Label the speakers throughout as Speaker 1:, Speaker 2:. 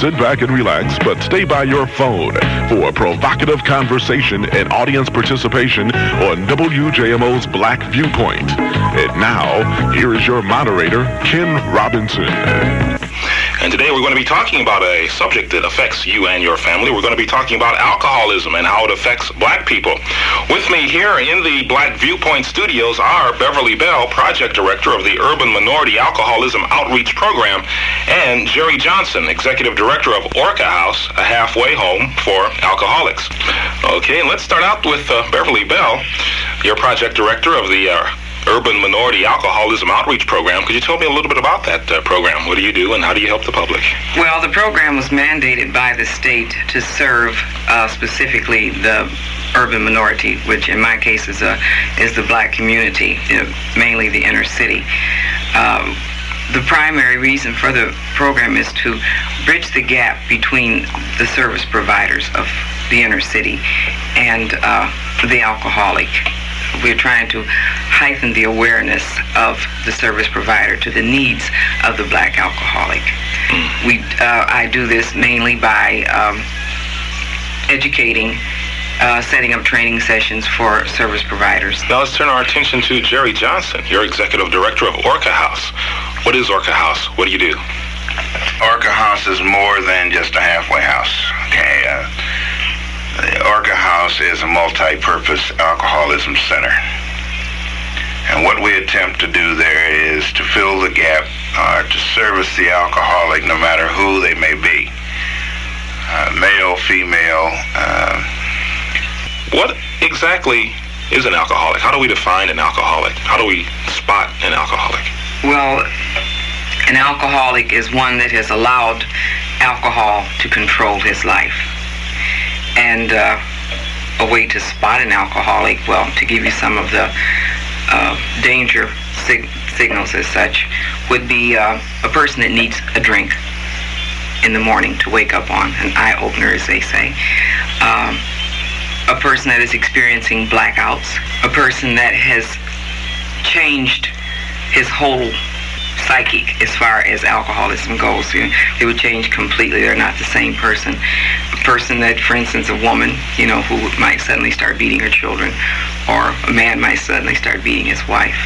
Speaker 1: Sit back and relax, but stay by your phone for provocative conversation and audience participation on WJMO's Black Viewpoint. And now, here is your moderator, Ken Robinson.
Speaker 2: And today we're going to be talking about a subject that affects you and your family. We're going to be talking about alcoholism and how it affects black people. With me here in the Black Viewpoint studios are Beverly Bell, Project Director of the Urban Minority Alcoholism Outreach Program, and Jerry Johnson, Executive Director of Orca House, a halfway home for alcoholics. Okay, let's start out with uh, Beverly Bell, your Project Director of the uh, Urban Minority Alcoholism Outreach Program. Could you tell me a little bit about that uh, program? What do you do and how do you help the public?
Speaker 3: Well, the program was mandated by the state to serve uh, specifically the urban minority, which in my case is, a, is the black community, you know, mainly the inner city. Um, the primary reason for the program is to bridge the gap between the service providers of the inner city and uh, the alcoholic we're trying to heighten the awareness of the service provider to the needs of the black alcoholic. We, uh, I do this mainly by um, educating, uh, setting up training sessions for service providers.
Speaker 2: Now let's turn our attention to Jerry Johnson, your executive director of Orca House. What is Orca House? What do you do?
Speaker 4: Orca House is more than just a halfway house. Okay. Uh, the Orca House is a multi-purpose alcoholism center. And what we attempt to do there is to fill the gap or uh, to service the alcoholic no matter who they may be. Uh, male, female. Uh,
Speaker 2: what exactly is an alcoholic? How do we define an alcoholic? How do we spot an alcoholic?
Speaker 3: Well, an alcoholic is one that has allowed alcohol to control his life. And uh, a way to spot an alcoholic, well, to give you some of the uh, danger sig- signals as such, would be uh, a person that needs a drink in the morning to wake up on, an eye opener, as they say. Um, a person that is experiencing blackouts, a person that has changed his whole psychic as far as alcoholism goes. They would change completely. They're not the same person. A person that, for instance, a woman, you know, who might suddenly start beating her children, or a man might suddenly start beating his wife.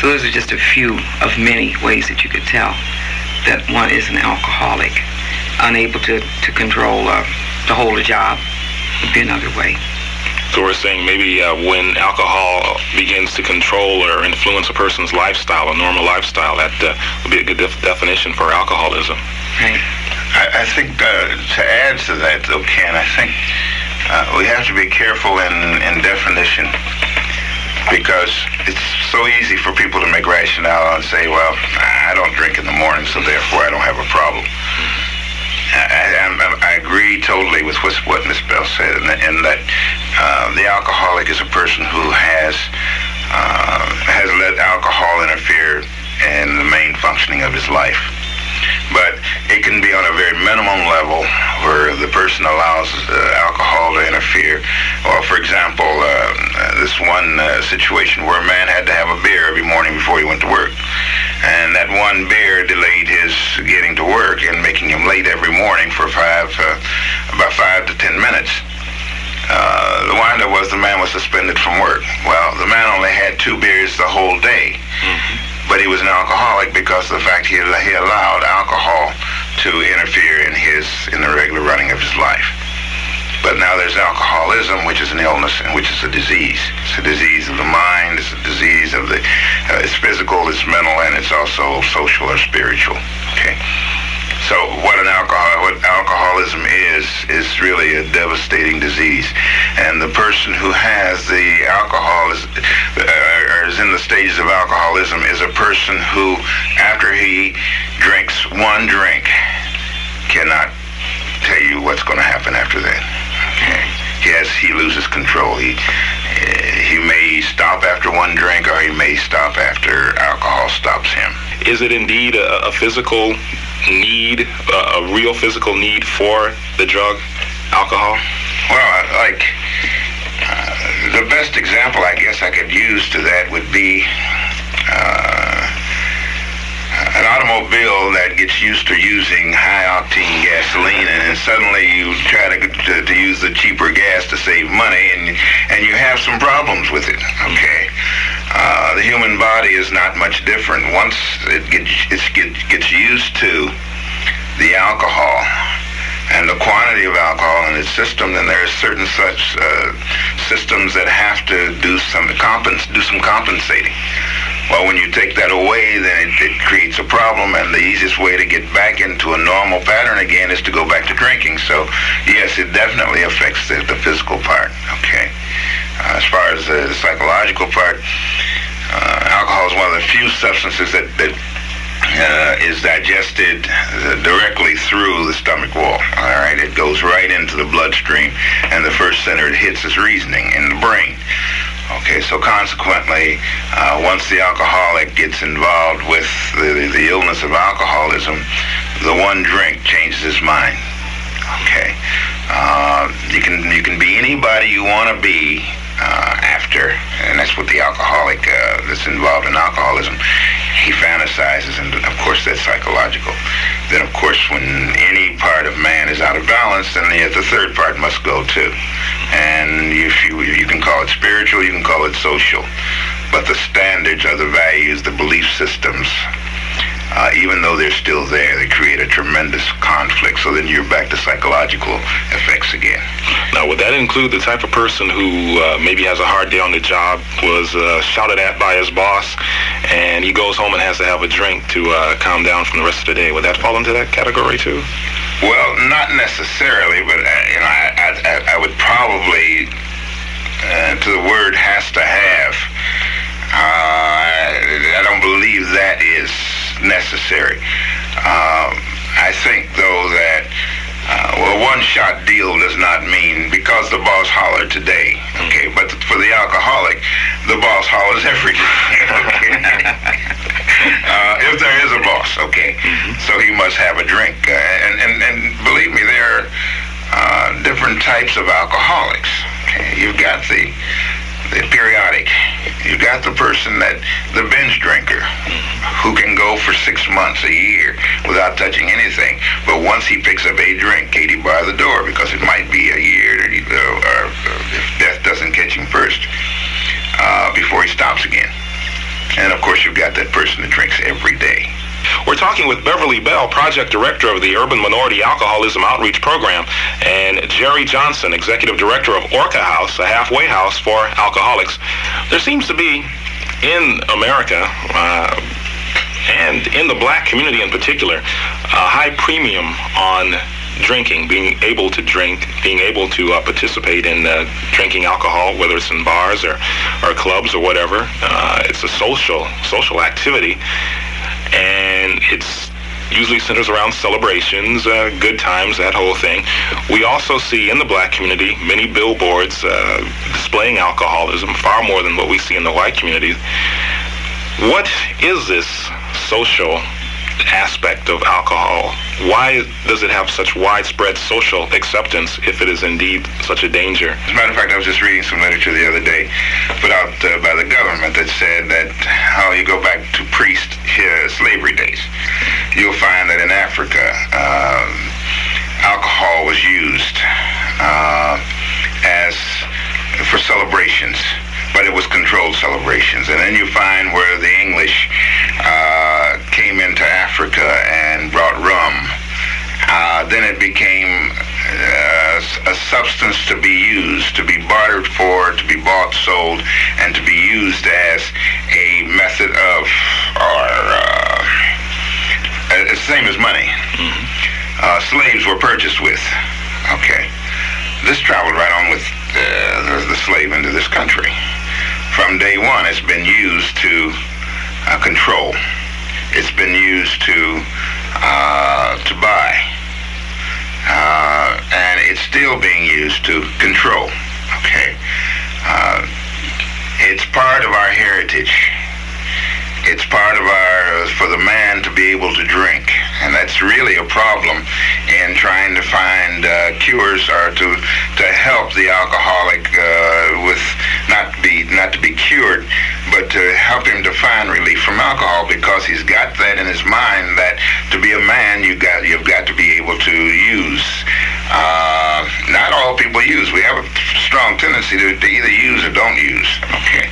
Speaker 3: So those are just a few of many ways that you could tell that one is an alcoholic. Unable to, to control, uh, to hold a job would be another way.
Speaker 2: So we're saying maybe uh, when alcohol begins to control or influence a person's lifestyle, a normal lifestyle, that uh, would be a good def- definition for alcoholism.
Speaker 3: Right.
Speaker 4: I, I think uh, to add to that, though, Ken, I think uh, we have to be careful in, in definition because it's so easy for people to make rationale and say, well, I don't drink in the morning, so therefore I don't have a problem. I, I, I, agree totally with what, what Ms. Bell said, and, and that uh, the alcoholic is a person who has uh, has let alcohol interfere in the main functioning of his life. But it can be on a very minimum level where the person allows uh, alcohol to interfere. Or, for example, uh, this one uh, situation where a man had to have a beer every morning before he went to work. And that one beer delayed his getting to work and making him late every morning for five, uh, about five to ten minutes. Uh, the windup was the man was suspended from work. Well, the man only had two beers the whole day, mm-hmm. But he was an alcoholic because of the fact he, he allowed alcohol to interfere in his in the regular running of his life. But now there's alcoholism, which is an illness and which is a disease. It's a disease of the mind. It's a disease of the. Uh, it's physical. It's mental, and it's also social or spiritual. Okay. So what an alcohol, what alcoholism is, is really a devastating disease. And the person who has the alcohol is, uh, is in the stages of alcoholism is a person who, after he drinks one drink, cannot tell you what's going to happen after that. Okay. Yes, he loses control. He he may stop after one drink, or he may stop after alcohol stops him.
Speaker 2: Is it indeed a, a physical need, uh, a real physical need for the drug alcohol?
Speaker 4: Well, like uh, the best example I guess I could use to that would be uh, an automobile that gets used to using high octane gasoline and then suddenly you try to, to, to, use the cheaper gas to save money and and you have some problems with it okay uh, the human body is not much different. Once it gets it gets used to the alcohol and the quantity of alcohol in its system, then there are certain such uh, systems that have to do some compens- do some compensating. Well, when you take that away, then it, it, creates a problem, and the easiest way to get back into a normal pattern again is to go back to drinking. So, yes, it definitely affects the, the physical part. Okay. Uh, as far as the psychological part, uh, alcohol is one of the few substances that, that uh, is digested directly through the stomach wall. All right, it goes right into the bloodstream, and the first center it hits is reasoning in the brain. Okay, so consequently, uh, once the alcoholic gets involved with the, the illness of alcoholism, the one drink changes his mind. Okay, uh, you can you can be anybody you want to be after, and that's what the alcoholic uh, that's involved in alcoholism, he fantasizes, and of course that's psychological. Then of course when any part of man is out of balance, then the, the third part must go too. And if you, you can call it spiritual, you can call it social, but the standards are the values, the belief systems, uh, even though they're still there, they create a tremendous conflict. So then you're back to psychological effects again.
Speaker 2: Now, would that include the type of person who uh, maybe has a hard day on the job, was uh, shouted at by his boss, and he goes home and has to have a drink to uh, calm down from the rest of the day? Would that fall into that category too?
Speaker 4: Well, not necessarily, but uh, you know, I, I, I would probably uh, to the word has to have. I don't believe that is necessary. Um, I think, though, that uh, well, one-shot deal does not mean because the boss hollered today, okay? But for the alcoholic, the boss hollers every day, okay? uh, if there is a boss, okay? Mm-hmm. So he must have a drink, uh, and and and believe me, there are uh, different types of alcoholics. Okay, you've got the the periodic. You got the person that the binge drinker who can go for six months, a year without touching anything. But once he picks up a drink, Katie bar the door because it might be a year or, or if death doesn't catch him first uh, before he stops again. And of course, you've got that person that drinks every day.
Speaker 2: We're talking with Beverly Bell, Project Director of the Urban Minority Alcoholism Outreach Program, and Jerry Johnson, Executive Director of Orca House, a halfway house for alcoholics. There seems to be in America, uh, and in the black community in particular, a high premium on drinking, being able to drink, being able to uh, participate in uh, drinking alcohol, whether it's in bars or, or clubs or whatever. Uh, it's a social social activity, and it's usually centers around celebrations, uh, good times, that whole thing. We also see in the black community many billboards uh, displaying alcoholism, far more than what we see in the white community. What is this social aspect of alcohol? Why does it have such widespread social acceptance if it is indeed such a danger?
Speaker 4: As a matter of fact, I was just reading some literature the other day put out uh, by the government that said that how you go back to priest uh, slavery days, you'll find that in Africa, uh, alcohol was used uh, as for celebrations but it was controlled celebrations. And then you find where the English uh, Africa and brought rum. Uh, then it became uh, a substance to be used, to be bartered for, to be bought, sold, and to be used as a method of, or uh, the same as money. Mm-hmm. Uh, slaves were purchased with. Okay. This traveled right on with uh, the slave into this country from day one, it's been used to uh, control. It's been used to uh, to buy, uh, and it's still being used to control. Okay, uh, it's part of our heritage it's part of our for the man to be able to drink. And that's really a problem in trying to find uh, cures or to to help the alcoholic uh, with not be not to be cured but to help him to find relief from alcohol because he's got that in his mind that to be a man you got you've got to be able to use uh, not all people use We have a strong tendency to, to either use or don't use. Okay,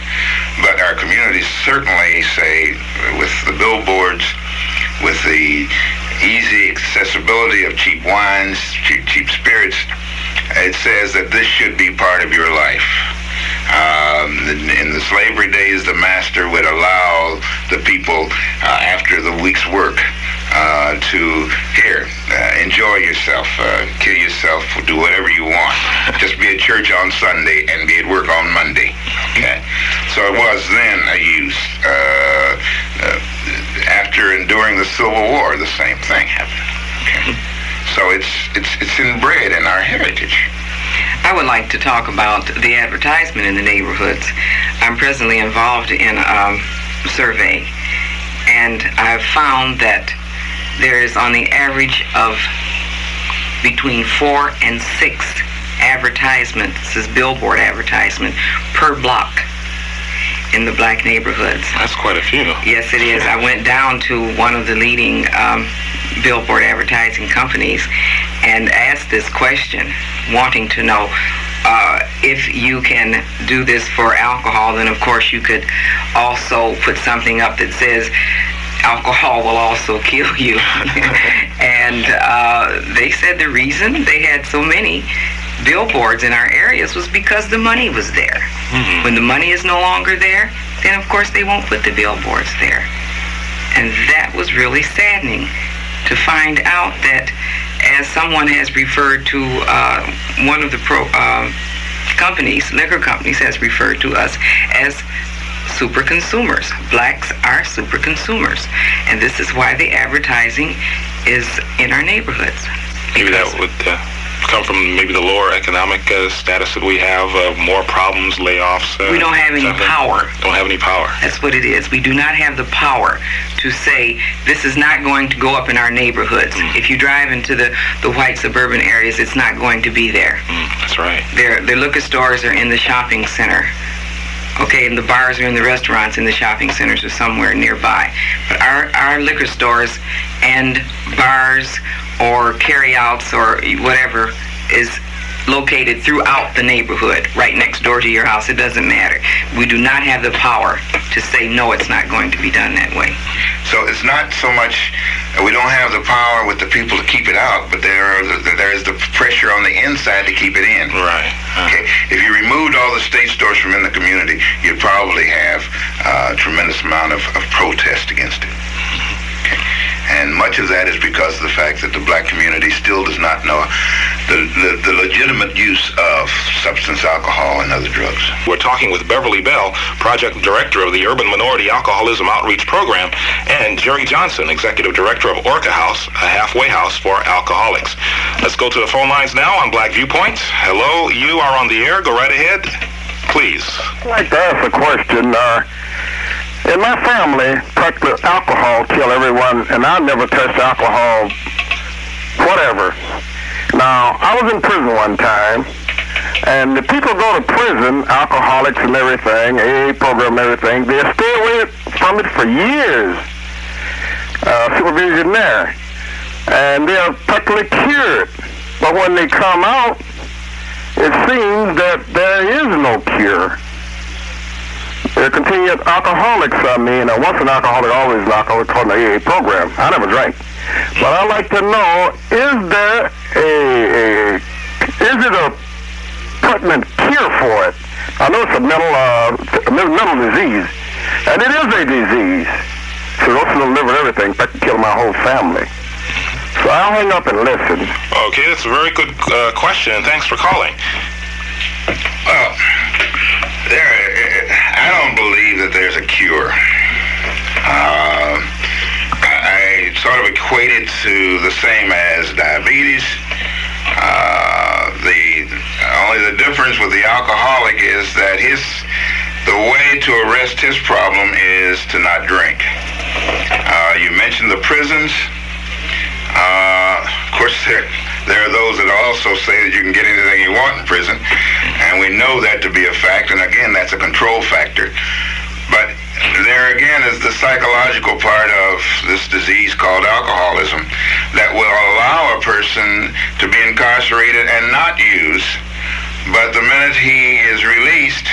Speaker 4: but our communities certainly say with the billboards, with the easy accessibility of cheap wines, cheap, cheap spirits, it says that this should be part of your life. Um, in the slavery days, the master would allow the people uh, after the week's work uh, to here uh, enjoy yourself, uh, kill yourself, do whatever you want. Just be at church on Sunday and be at work on Monday. Okay, so it was then a use. Uh, uh, after and during the Civil War, the same thing happened. Okay, so it's it's it's inbred in our heritage.
Speaker 3: I would like to talk about the advertisement in the neighborhoods. I'm presently involved in a survey, and I've found that there is on the average of between four and six advertisements, this is billboard advertisement, per block in the black neighborhoods.
Speaker 2: That's quite a few.
Speaker 3: Yes, it is. I went down to one of the leading um, billboard advertising companies and asked this question, wanting to know uh, if you can do this for alcohol, then of course you could also put something up that says alcohol will also kill you. and uh, they said the reason they had so many billboards in our areas was because the money was there. Mm-hmm. When the money is no longer there, then of course they won't put the billboards there. And that was really saddening to find out that, as someone has referred to, uh, one of the pro, uh, companies, liquor companies, has referred to us as super consumers. Blacks are super consumers. And this is why the advertising is in our neighborhoods.
Speaker 2: Maybe that would uh, come from maybe the lower economic uh, status that we have, uh, more problems, layoffs. Uh,
Speaker 3: we don't have any power.
Speaker 2: Don't have any power.
Speaker 3: That's what it is. We do not have the power to say this is not going to go up in our neighborhoods. Mm. If you drive into the, the white suburban areas, it's not going to be there.
Speaker 2: Mm, that's right.
Speaker 3: Their, their liquor stores are in the shopping center. Okay, and the bars are in the restaurants and the shopping centers are somewhere nearby. But our, our liquor stores and bars or carryouts or whatever is located throughout the neighborhood, right next door to your house. It doesn't matter. We do not have the power to say, no, it's not going to be done that way.
Speaker 4: So it's not so much, we don't have the power with the people to keep it out, but there, there is the pressure on the inside to keep it in.
Speaker 2: Right.
Speaker 4: Uh-huh. Okay. If you removed all the state stores from in the community, you'd probably have a tremendous amount of, of protest against it. Okay. And much of that is because of the fact that the black community still does not know the, the, the, legitimate use of substance alcohol and other drugs.
Speaker 2: We're talking with Beverly Bell, Project Director of the Urban Minority Alcoholism Outreach Program, and Jerry Johnson, Executive Director of Orca House, a halfway house for alcoholics. Let's go to the phone lines now on Black Viewpoints. Hello, you are on the air. Go right ahead, please.
Speaker 5: I'd like to ask a question. Uh, in my family, practically alcohol kill everyone, and I never touched alcohol, whatever. Now, I was in prison one time, and the people go to prison, alcoholics and everything, AA program and everything, they stay away from it for years. Uh, supervision there. And they are practically cured. But when they come out, it seems that there is no cure. They're continued alcoholics, I mean. Uh, once an alcoholic, always an alcoholic called the AA program. I never drank. But I'd like to know, is there a, a is it a pertinent cure for it? I know it's a mental, uh, mental disease, and it is a disease. Cirrhosis of the liver and everything, that can kill my whole family. So I'll hang up and listen.
Speaker 2: Okay, that's a very good uh, question, thanks for calling.
Speaker 4: Well, there, I don't believe that there's a cure. Uh, I sort of equate it to the same as diabetes. Uh, the only the difference with the alcoholic is that his the way to arrest his problem is to not drink. Uh, you mentioned the prisons. Uh, of course, there, there are those that also say that you can get anything you want in prison, and we know that to be a fact, and again, that's a control factor. But there again is the psychological part of this disease called alcoholism that will allow a person to be incarcerated and not use But the minute he is released,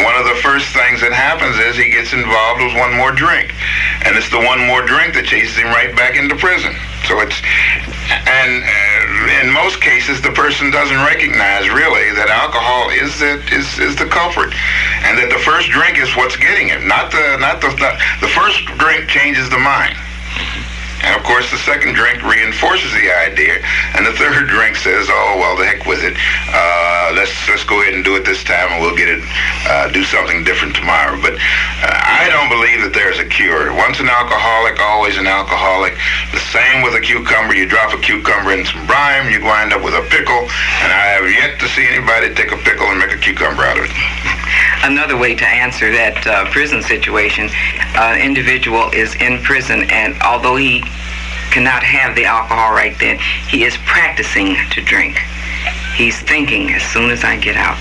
Speaker 4: one of the first things that happens is he gets involved with one more drink. And it's the one more drink that chases him right back into prison. So it's, and uh, in most cases, the person doesn't recognize really that alcohol is the, is, is the culprit. And that the first drink is what's getting him. Not the, not the, not, the first drink changes the mind. And of course, the second drink reinforces the idea, and the third drink says, "Oh well, the heck with it. Uh, let's let's go ahead and do it this time, and we'll get it, uh, do something different tomorrow." But uh, I don't believe that there's a cure. Once an alcoholic, always an alcoholic. The same with a cucumber. You drop a cucumber in some brine, you wind up with a pickle, and I have yet to see anybody take a pickle and make a cucumber out of it.
Speaker 3: Another way to answer that uh, prison situation, an individual is in prison, and although he cannot have the alcohol right then. He is practicing to drink. He's thinking, as soon as I get out,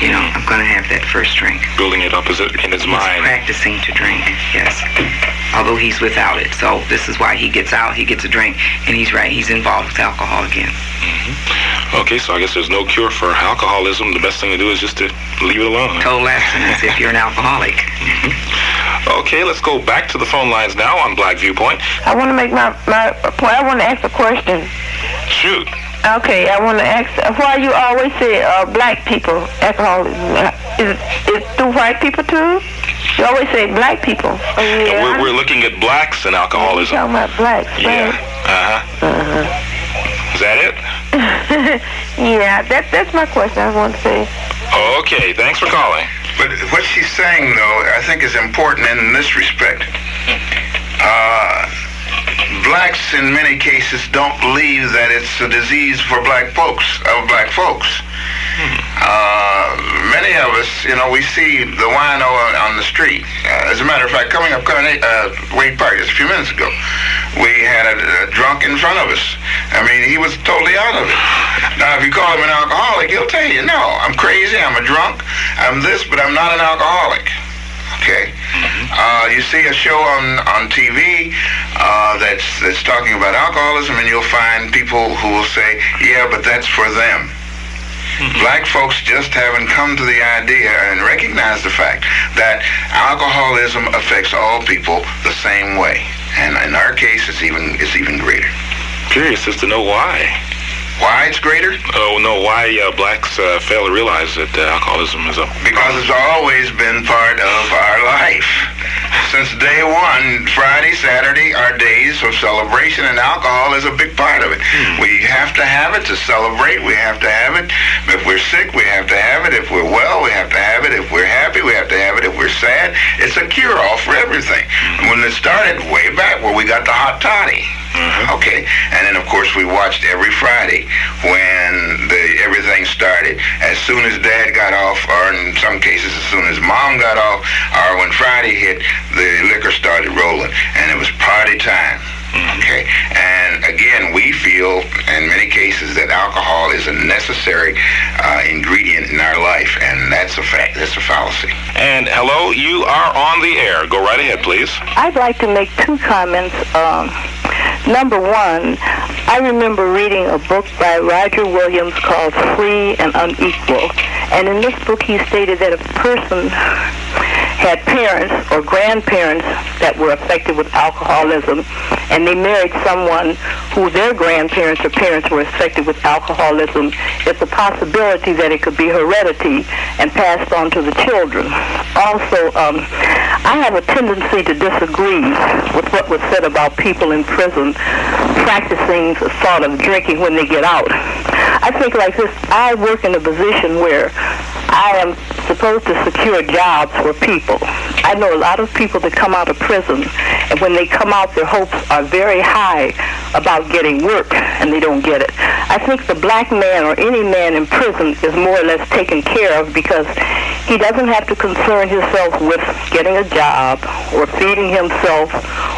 Speaker 3: you know, I'm going to have that first drink.
Speaker 2: Building it up in his
Speaker 3: He's
Speaker 2: mind.
Speaker 3: practicing to drink, yes. Although he's without it. So this is why he gets out, he gets a drink, and he's right, he's involved with alcohol again. Mm-hmm.
Speaker 2: Okay, so I guess there's no cure for alcoholism. The best thing to do is just to leave it alone. huh?
Speaker 3: Total abstinence if you're an alcoholic.
Speaker 2: Okay, let's go back to the phone lines now on Black Viewpoint.
Speaker 6: I want to make my, my point. I want to ask a question.
Speaker 2: Shoot.
Speaker 6: Okay, I want to ask uh, why you always say uh, black people alcoholism. Uh, Is it is it through white people too? You always say black people. Oh, yeah.
Speaker 2: We're, we're looking at blacks and
Speaker 6: You're
Speaker 2: alcoholism.
Speaker 6: talking about blacks,
Speaker 2: Yeah.
Speaker 6: right?
Speaker 2: Uh-huh. Is that it?
Speaker 6: yeah, that, that's my question I want to say.
Speaker 2: Okay, thanks for calling.
Speaker 4: But what she's saying, though, I think is important in this respect. Uh, blacks, in many cases, don't believe that it's a disease for black folks, of black folks. Uh, many of us, you know, we see the wino on, on the street. Uh, as a matter of fact, coming up Carnegie, uh, Wade Park just a few minutes ago, we had a, a drunk in front of us. I mean, he was totally out of it. Now, if you call him an alcoholic, he'll tell you, no, I'm crazy, I'm a drunk, I'm this, but I'm not an alcoholic. Okay. Uh, you see a show on on TV uh, that's that's talking about alcoholism, and you'll find people who will say, "Yeah, but that's for them." Black folks just haven't come to the idea and recognize the fact that alcoholism affects all people the same way, and in our case, it's even it's even greater.
Speaker 2: Curious as to know why.
Speaker 4: Why it's greater?
Speaker 2: Oh, no, why uh, blacks uh, fail to realize that uh, alcoholism is a...
Speaker 4: Because it's always been part of our life. Since day one, Friday, Saturday are days of celebration, and alcohol is a big part of it. We have to have it to celebrate. We have to have it. If we're sick, we have to have it. If we're well, we have to have it. If we're happy, we have to have it. If we're sad, it's a cure-all for everything. When it started way back where we got the hot toddy. Mm-hmm. Okay, and then of course we watched every Friday when the everything started. As soon as Dad got off, or in some cases as soon as Mom got off, or when Friday hit, the liquor started rolling, and it was party time. Okay, and again, we feel in many cases that alcohol is a necessary uh, ingredient in our life, and that's a fact. That's a fallacy.
Speaker 2: And hello, you are on the air. Go right ahead, please.
Speaker 6: I'd like to make two comments. Um, number one, I remember reading a book by Roger Williams called Free and Unequal. And in this book, he stated that if a person had parents or grandparents that were affected with alcoholism, and they married someone who their grandparents or parents were affected with alcoholism, it's a possibility that it could be heredity and passed on to the children. Also, um, I have a tendency to disagree with what was said about people in prison practicing the thought of drinking when they get out. I think like this, I work in a position where I am supposed to secure jobs for people. I know a lot of people that come out of prison, and when they come out, their hopes are very high about getting work, and they don't get it. I think the black man or any man in prison is more or less taken care of because he doesn't have to concern himself with getting a job or feeding himself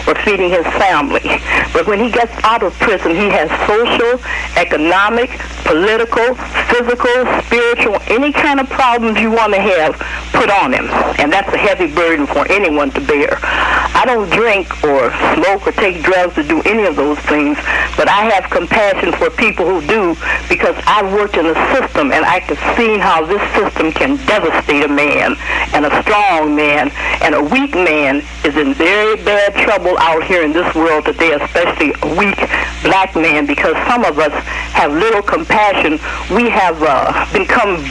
Speaker 6: or feeding his family. But when he gets out of prison, he has social, economic, political, physical, spiritual, any kind of problems you want to have put on him. And that's a heavy burden for anyone to bear. I don't drink or smoke or take drugs or do any of those things, but I have compassion for people who do because I worked in a system and I have see how this system can devastate a man and a strong man and a weak man is in very bad trouble out here in this world today, especially a weak black man because some of us have little compassion. We have uh, become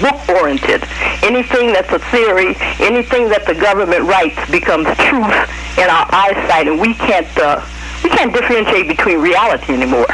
Speaker 6: book-oriented. Anything that's a theory, anything that the government writes becomes truth in our eyesight, and we can't uh, we can't differentiate between reality anymore.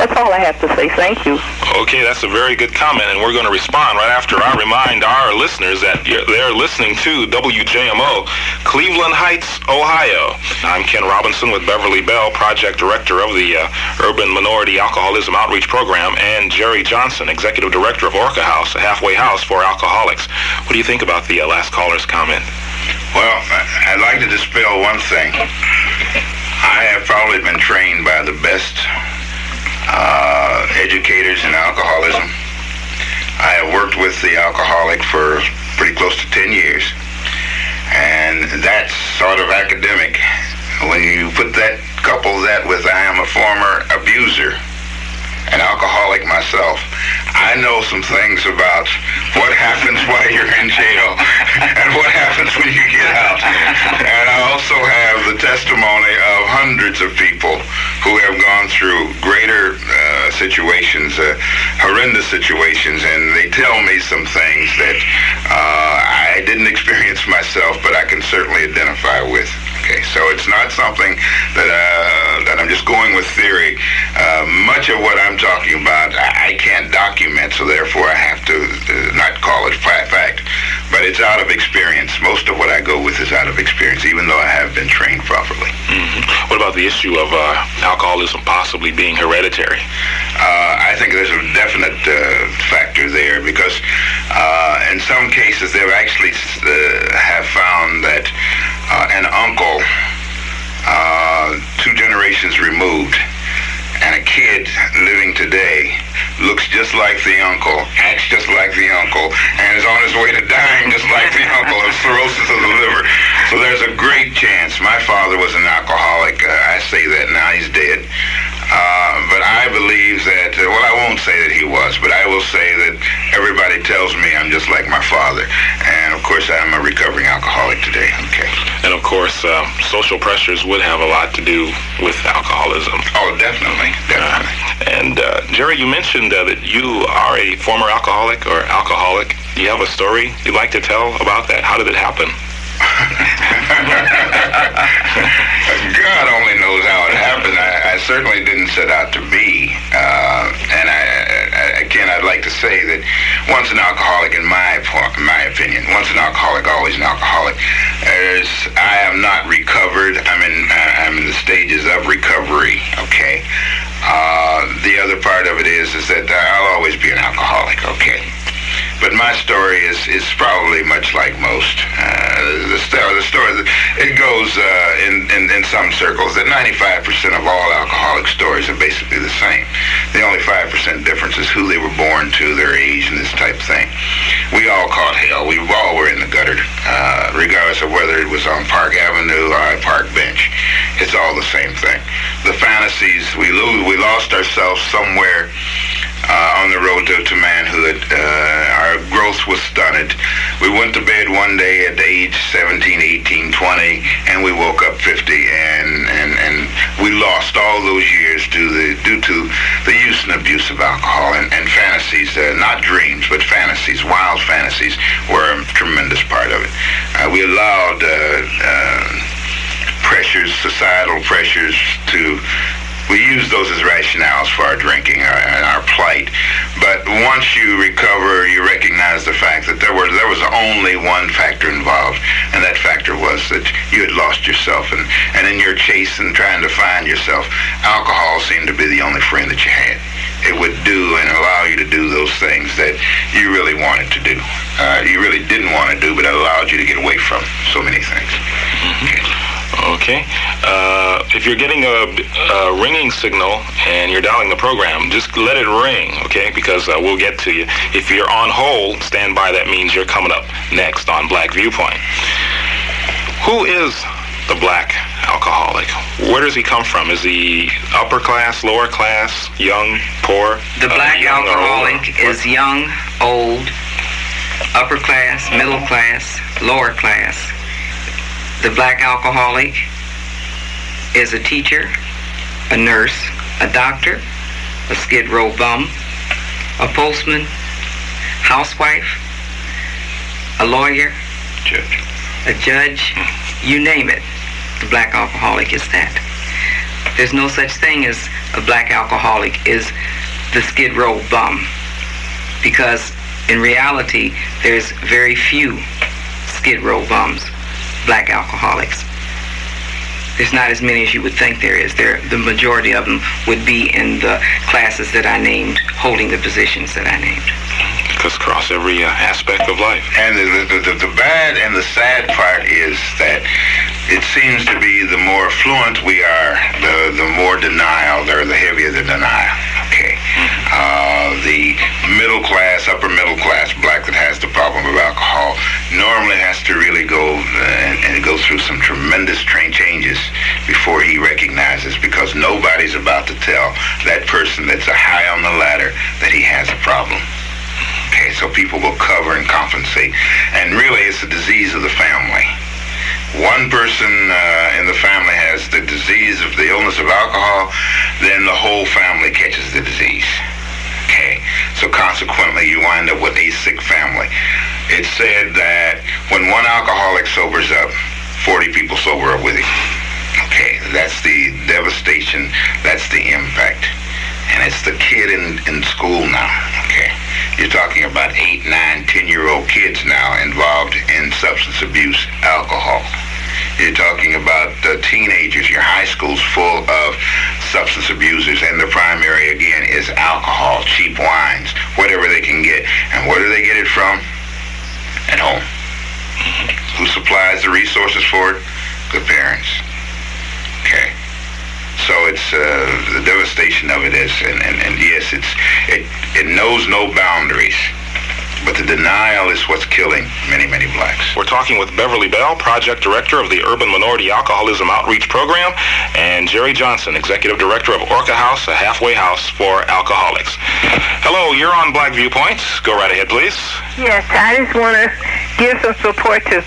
Speaker 6: That's all I have to say. Thank you.
Speaker 2: Okay, that's a very good comment, and we're going to respond right after I remind our listeners that they're listening to WJMO, Cleveland Heights, Ohio. I'm Ken Robinson with Beverly Bell, Project Director of the uh, Urban Minority Alcoholism Outreach Program, and Jerry Johnson, Executive Director of Orca House, a halfway house for alcoholics. What do you think about the uh, last caller's comment?
Speaker 4: Well, I'd like to dispel one thing. I have probably been trained by the best uh, educators in alcoholism. I have worked with the alcoholic for pretty close to 10 years. And that's sort of academic. When you put that, couple that with I am a former abuser, an alcoholic myself, I know some things about what happens while you're in jail and what happens when you get out. And I also have the testimony of hundreds of people who have gone through greater uh, situations, uh, horrendous situations, and they tell me some things that uh, I didn't experience myself, but I can certainly identify with. Okay, so it's not something that uh, that I'm just going with theory. Uh, much of what I'm talking about, I, I can't document, so therefore I have to uh, not call it fact. But it's out of experience. Most of what I go with is out of experience, even though I have been trained properly.
Speaker 2: Mm-hmm. What about the issue of uh, alcoholism possibly being hereditary?
Speaker 4: Uh, I think there's a definite uh, factor there because in some cases they've actually have found that an uncle uh, two generations removed, and a kid living today looks just like the uncle, acts just like the uncle, and is on his way to dying just like the uncle of cirrhosis of the liver. So there's a great chance. My father was an alcoholic. Uh, I say that now he's dead. Uh, but I believe that, uh, well, I won't say that he was, but I will say that everybody tells me I'm just like my father. And of course, I'm a recovering alcoholic today. Okay.
Speaker 2: And of course, uh, social pressures would have a lot to do with alcoholism.
Speaker 4: Oh, definitely. Definitely.
Speaker 2: and uh, Jerry, you mentioned uh, that you are a former alcoholic or alcoholic. Do you have a story you'd like to tell about that? How did it happen?
Speaker 4: God only knows how it happened. I certainly didn't set out to be. Uh, and I, I, again, I'd like to say that once an alcoholic, in my my opinion, once an alcoholic, always an alcoholic. As I am not recovered. I'm in I'm in the stages of recovery. Okay. Uh, the other part of it is is that I'll always be an alcoholic. Okay. But my story is, is probably much like most. Uh, the, story, the story, it goes uh, in, in, in some circles that 95% of all alcoholic stories are basically the same. The only 5% difference is who they were born to, their age, and this type of thing. We all caught hell. We all were in the gutter, uh, regardless of whether it was on Park Avenue or a park bench. It's all the same thing. The fantasies, we, lose, we lost ourselves somewhere uh, on the road to, to manhood. Uh, our growth was stunted. We went to bed one day at age 17, 18, 20, and we woke up 50, and, and, and we lost all those years due, the, due to the use and abuse of alcohol and, and fantasies, uh, not dreams, but fantasies, wild fantasies were a tremendous part of it. Uh, we allowed uh, uh, pressures, societal pressures to we use those as rationales for our drinking and our plight. But once you recover, you recognize the fact that there was there was only one factor involved, and that factor was that you had lost yourself, and and in your chase and trying to find yourself, alcohol seemed to be the only friend that you had. It would do and allow you to do those things that you really wanted to do. Uh, you really didn't want to do, but it allowed you to get away from so many things.
Speaker 2: Mm-hmm. Okay. Uh, if you're getting a, a, ringing signal and you're dialing the program, just let it ring, okay? Because uh, we'll get to you. If you're on hold, stand by. That means you're coming up next on Black Viewpoint. Who is the black alcoholic? Where does he come from? Is he upper class, lower class, young, poor?
Speaker 3: The black uh, alcoholic is young, old, upper class, middle class, lower class. The black alcoholic is a teacher, a nurse, a doctor, a skid row bum, a postman, housewife, a lawyer,
Speaker 2: judge,
Speaker 3: a judge, you name it. The black alcoholic is that. There's no such thing as a black alcoholic is the skid row bum because in reality there's very few skid row bums, black alcoholics. There's not as many as you would think there is. There, the majority of them would be in the classes that I named, holding the positions that I named
Speaker 2: us across every uh, aspect of life.
Speaker 4: And the, the, the, the, bad and the sad part is that it seems to be the more affluent we are, the, the more denial, or the heavier the denial. Okay. Uh, the middle class, upper middle class black that has the problem of alcohol normally has to really go and, and go through some tremendous train changes before he recognizes because nobody's about to tell that person that's a high on the ladder that he has a problem. Okay, so people will cover and compensate. And really, it's a disease of the family. One person uh, in the family has the disease of the illness of alcohol, then the whole family catches the disease. Okay, so consequently, you wind up with a sick family. It's said that when one alcoholic sobers up, 40 people sober up with him. Okay, that's the devastation, that's the impact. And it's the kid in, in school now, okay? You're talking about eight, nine, ten-year-old kids now involved in substance abuse, alcohol. You're talking about uh, teenagers. Your high school's full of substance abusers, and the primary, again, is alcohol, cheap wines, whatever they can get. And where do they get it from? At home. Who supplies the resources for it? The parents. Okay. So it's uh, the devastation of it is, and, and, and yes, it's it it knows no boundaries. But the denial is what's killing many, many blacks.
Speaker 2: We're talking with Beverly Bell, Project Director of the Urban Minority Alcoholism Outreach Program, and Jerry Johnson, Executive Director of Orca House, a halfway house for alcoholics. Hello, you're on Black Viewpoints. Go right ahead, please.
Speaker 7: Yes, I just want to give some support to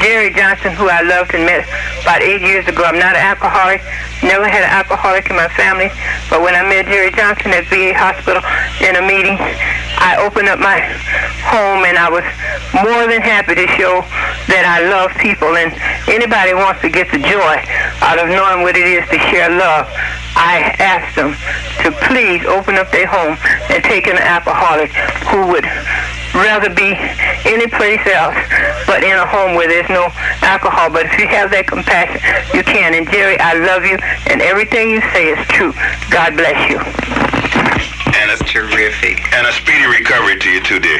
Speaker 7: Jerry Johnson, who I loved and met about eight years ago. I'm not an alcoholic, never had an alcoholic in my family, but when I met Jerry Johnson at VA Hospital in a meeting, I opened up my home and I was more than happy to show that I love people and anybody wants to get the joy out of knowing what it is to share love. I asked them to please open up their home and take an alcoholic who would rather be any place else but in a home where there's no alcohol. But if you have that compassion, you can. And Jerry, I love you, and everything you say is true. God bless you.
Speaker 3: And it's terrific.
Speaker 4: And a speedy recovery to you too, dear.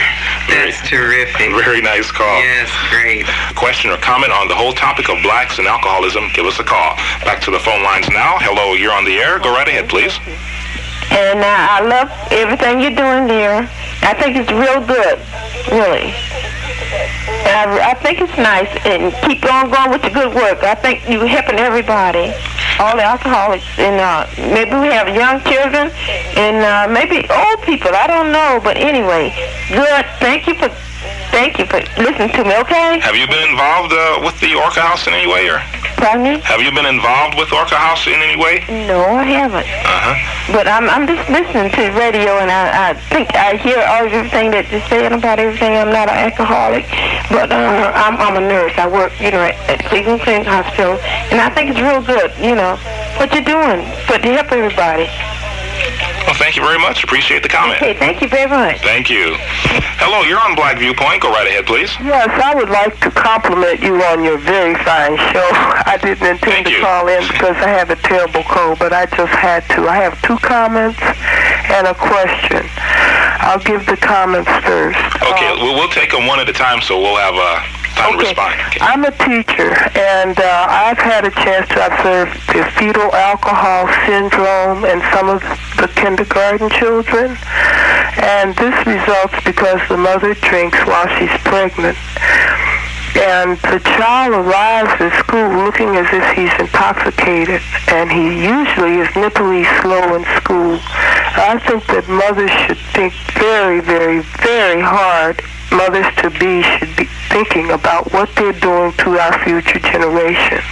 Speaker 3: That's terrific.
Speaker 2: Very nice call.
Speaker 3: Yes, great.
Speaker 2: Question or comment on the whole topic of blacks and alcoholism, give us a call. Back to the phone lines now. Hello, you're on the air. Go right ahead, please.
Speaker 8: And uh, I love everything you're doing there. I think it's real good, really. I, I think it's nice, and keep on going with the good work. I think you're helping everybody, all the alcoholics, and uh, maybe we have young children, and uh, maybe old people. I don't know, but anyway, good. Thank you for Thank you for listening to me, okay?
Speaker 2: Have you been involved uh, with the Orca House in any way, or?
Speaker 8: Pardon me?
Speaker 2: Have you been involved with Orca House in any way?
Speaker 8: No, I haven't.
Speaker 2: Uh-huh.
Speaker 8: But I'm I'm just listening to the radio, and I, I think I hear all everything that you're saying about everything. I'm not an alcoholic, but uh, I'm I'm a nurse. I work, you know, at, at Cleveland Clinic Hospital, and I think it's real good, you know, what you're doing, but to help everybody.
Speaker 2: Thank you very much. Appreciate the comment.
Speaker 8: Okay, thank you very much.
Speaker 2: Thank you. Hello, you're on Black Viewpoint. Go right ahead, please.
Speaker 9: Yes, I would like to compliment you on your very fine show. I didn't intend
Speaker 2: Thank
Speaker 9: to
Speaker 2: you.
Speaker 9: call in because I have a terrible cold, but I just had to. I have two comments and a question. I'll give the comments first.
Speaker 2: Okay,
Speaker 9: Um,
Speaker 2: we'll, we'll take them one at a time, so we'll have uh,
Speaker 9: Okay.
Speaker 2: Okay.
Speaker 9: I'm a teacher, and uh, I've had a chance to observe the fetal alcohol syndrome in some of the kindergarten children. And this results because the mother drinks while she's pregnant. And the child arrives at school looking as if he's intoxicated, and he usually is mentally slow in school. I think that mothers should think very, very, very hard. Mothers to be should be thinking about what they're doing to our future generation.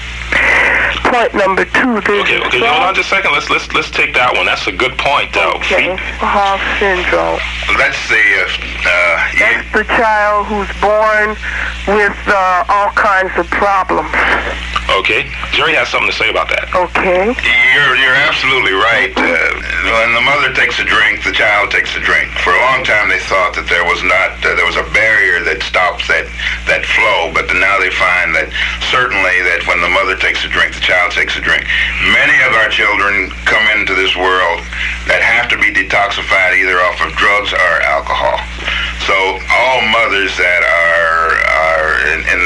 Speaker 9: Point number two, there's
Speaker 2: Okay, okay, hold on just a second. Let's let's let's take that one. That's a good point, though.
Speaker 9: Okay, alcohol syndrome.
Speaker 4: That's the, uh, uh,
Speaker 9: That's the child who's born with uh, all kinds of problems.
Speaker 2: Okay, Jerry has something to say about that.
Speaker 9: Okay.
Speaker 4: You're you're absolutely right. Uh, when the mother takes a drink, the child takes a drink. For a long time, they thought that there was not uh, there was a barrier that stops that that flow, but now they find that certainly that when the mother takes a drink, the child takes a drink. Many of our children come into this world that have to be detoxified either off of drugs or alcohol. So all mothers that are are in, in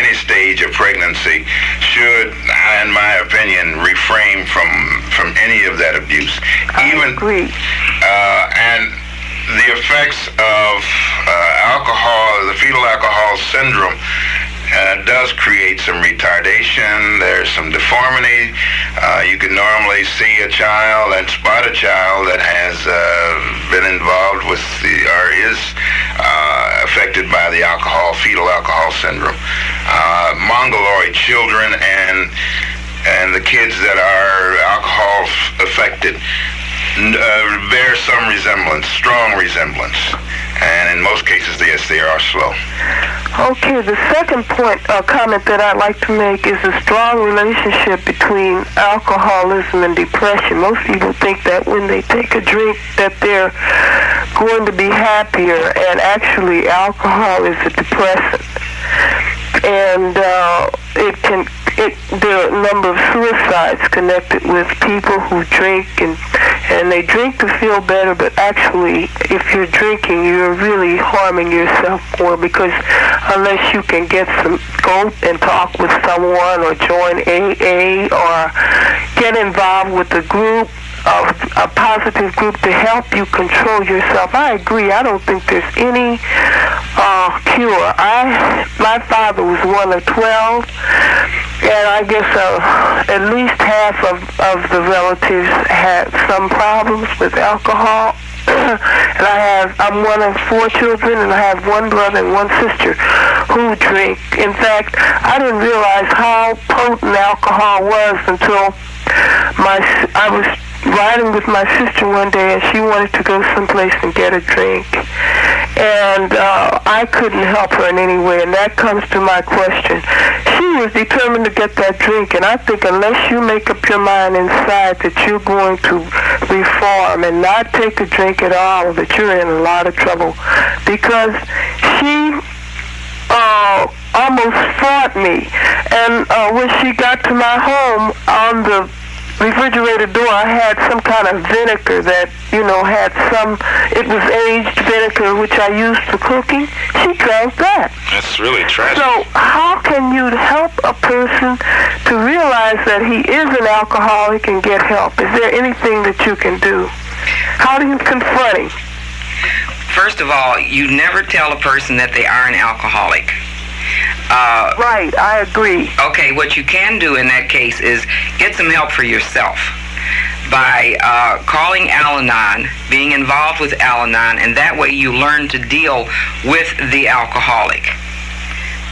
Speaker 4: any stage of pregnancy should, in my opinion, refrain from from any of that abuse. Even
Speaker 9: agree.
Speaker 4: Uh, and the effects of uh, alcohol, the fetal alcohol syndrome, uh, does create some retardation. There's some deformity. Uh, you can normally see a child and spot a child that has uh, been involved with the or is uh, affected by the alcohol, fetal alcohol syndrome. Uh, mongoloid children and and the kids that are alcohol affected uh, bear some resemblance, strong resemblance. And in most cases, yes, they are slow.
Speaker 9: Okay, the second point, uh, comment that I'd like to make is a strong relationship between alcoholism and depression. Most people think that when they take a drink that they're going to be happier, and actually alcohol is a depressant. And uh, it can it, there are a number of suicides connected with people who drink and and they drink to feel better, but actually, if you're drinking, you're really harming yourself more because unless you can get some go and talk with someone or join AA or get involved with a group of a positive group to help you control yourself. I agree. I don't think there's any uh, cure. I my father was one of twelve, and I guess uh, at least half of, of the relatives had some problems with alcohol. and I have I'm one of four children, and I have one brother and one sister who drink. In fact, I didn't realize how potent alcohol was until my I was riding with my sister one day and she wanted to go someplace and get a drink. And uh, I couldn't help her in any way. And that comes to my question. She was determined to get that drink. And I think unless you make up your mind inside that you're going to reform and not take a drink at all, that you're in a lot of trouble. Because she uh, almost fought me. And uh, when she got to my home on the refrigerator door, I had some kind of vinegar that, you know, had some, it was aged vinegar, which I used for cooking. She drank that.
Speaker 2: That's really tragic.
Speaker 9: So how can you help a person to realize that he is an alcoholic and get help? Is there anything that you can do? How do you confront him?
Speaker 3: First of all, you never tell a person that they are an alcoholic. Uh,
Speaker 9: right, I agree.
Speaker 3: Okay, what you can do in that case is get some help for yourself by uh, calling Al Anon, being involved with Al Anon, and that way you learn to deal with the alcoholic.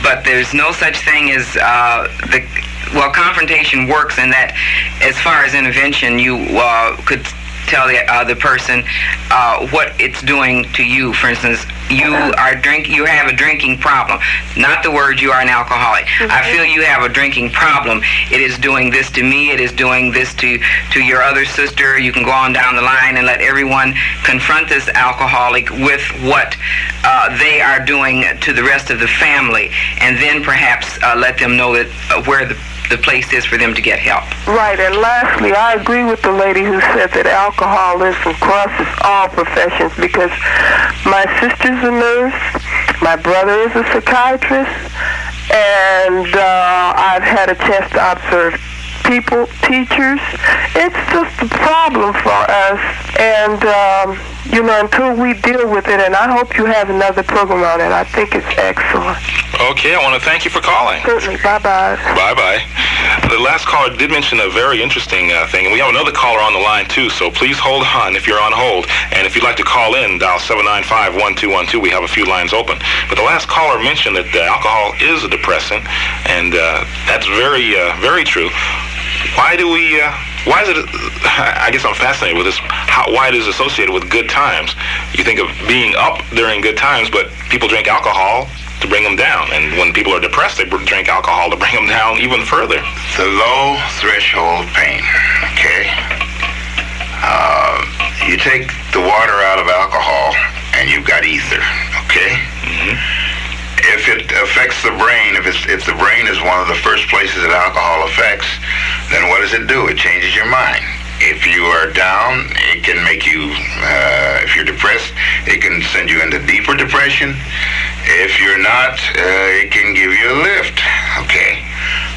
Speaker 3: But there's no such thing as uh, the well, confrontation works in that, as far as intervention, you uh, could tell the other person uh, what it's doing to you. For instance, you are drink you have a drinking problem. Not the word you are an alcoholic. I feel you have a drinking problem. It is doing this to me. It is doing this to to your other sister. You can go on down the line and let everyone confront this alcoholic with what uh, they are doing to the rest of the family, and then perhaps uh, let them know that uh, where the the place is for them to get help.
Speaker 9: Right, and lastly, I agree with the lady who said that alcoholism crosses all professions because my sister's a nurse, my brother is a psychiatrist, and uh, I've had a chance to observe people, teachers. It's just a problem for us, and um, you know, until we deal with it, and I hope you have another program on it. I think it's excellent.
Speaker 2: Okay, I want to thank you for calling.
Speaker 9: Certainly. Bye bye.
Speaker 2: Bye bye. The last caller did mention a very interesting uh, thing, and we have another caller on the line too. So please hold on if you're on hold, and if you'd like to call in, dial 795-1212. We have a few lines open. But the last caller mentioned that uh, alcohol is a depressant, and uh, that's very, uh, very true. Why do we? Why is it? I guess I'm fascinated with this. How, why it is associated with good times? You think of being up during good times, but people drink alcohol to bring them down, and when people are depressed, they drink alcohol to bring them down even further.
Speaker 4: The low threshold pain. Okay. Uh, you take the water out of alcohol, and you've got ether. Okay.
Speaker 2: Mm-hmm.
Speaker 4: If it affects the brain, if it's if the brain is one of the first places that alcohol affects, then what does it do? It changes your mind. If you are down, it can make you, uh, if you're depressed, it can send you into deeper depression. If you're not, uh, it can give you a lift, okay?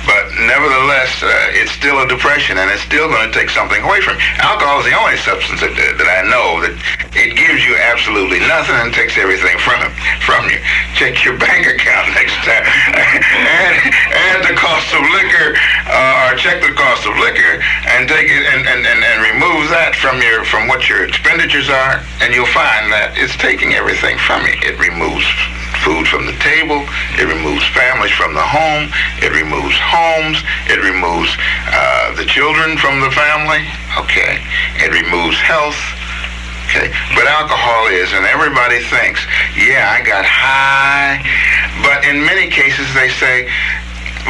Speaker 4: But nevertheless, uh, it's still a depression, and it's still going to take something away from you. Alcohol is the only substance that, that I know that it gives you absolutely nothing and takes everything from from you. Check your bank account next time. add, add the cost of liquor, uh, or check the cost of liquor, and take it and, and, and, and remove that from your from what your expenditures are, and you'll find that it's taking everything from you. It removes food from the table. It removes families from the home. It removes homes. It removes uh, the children from the family. Okay. It removes health. Okay. But alcohol is, and everybody thinks, yeah, I got high. But in many cases, they say,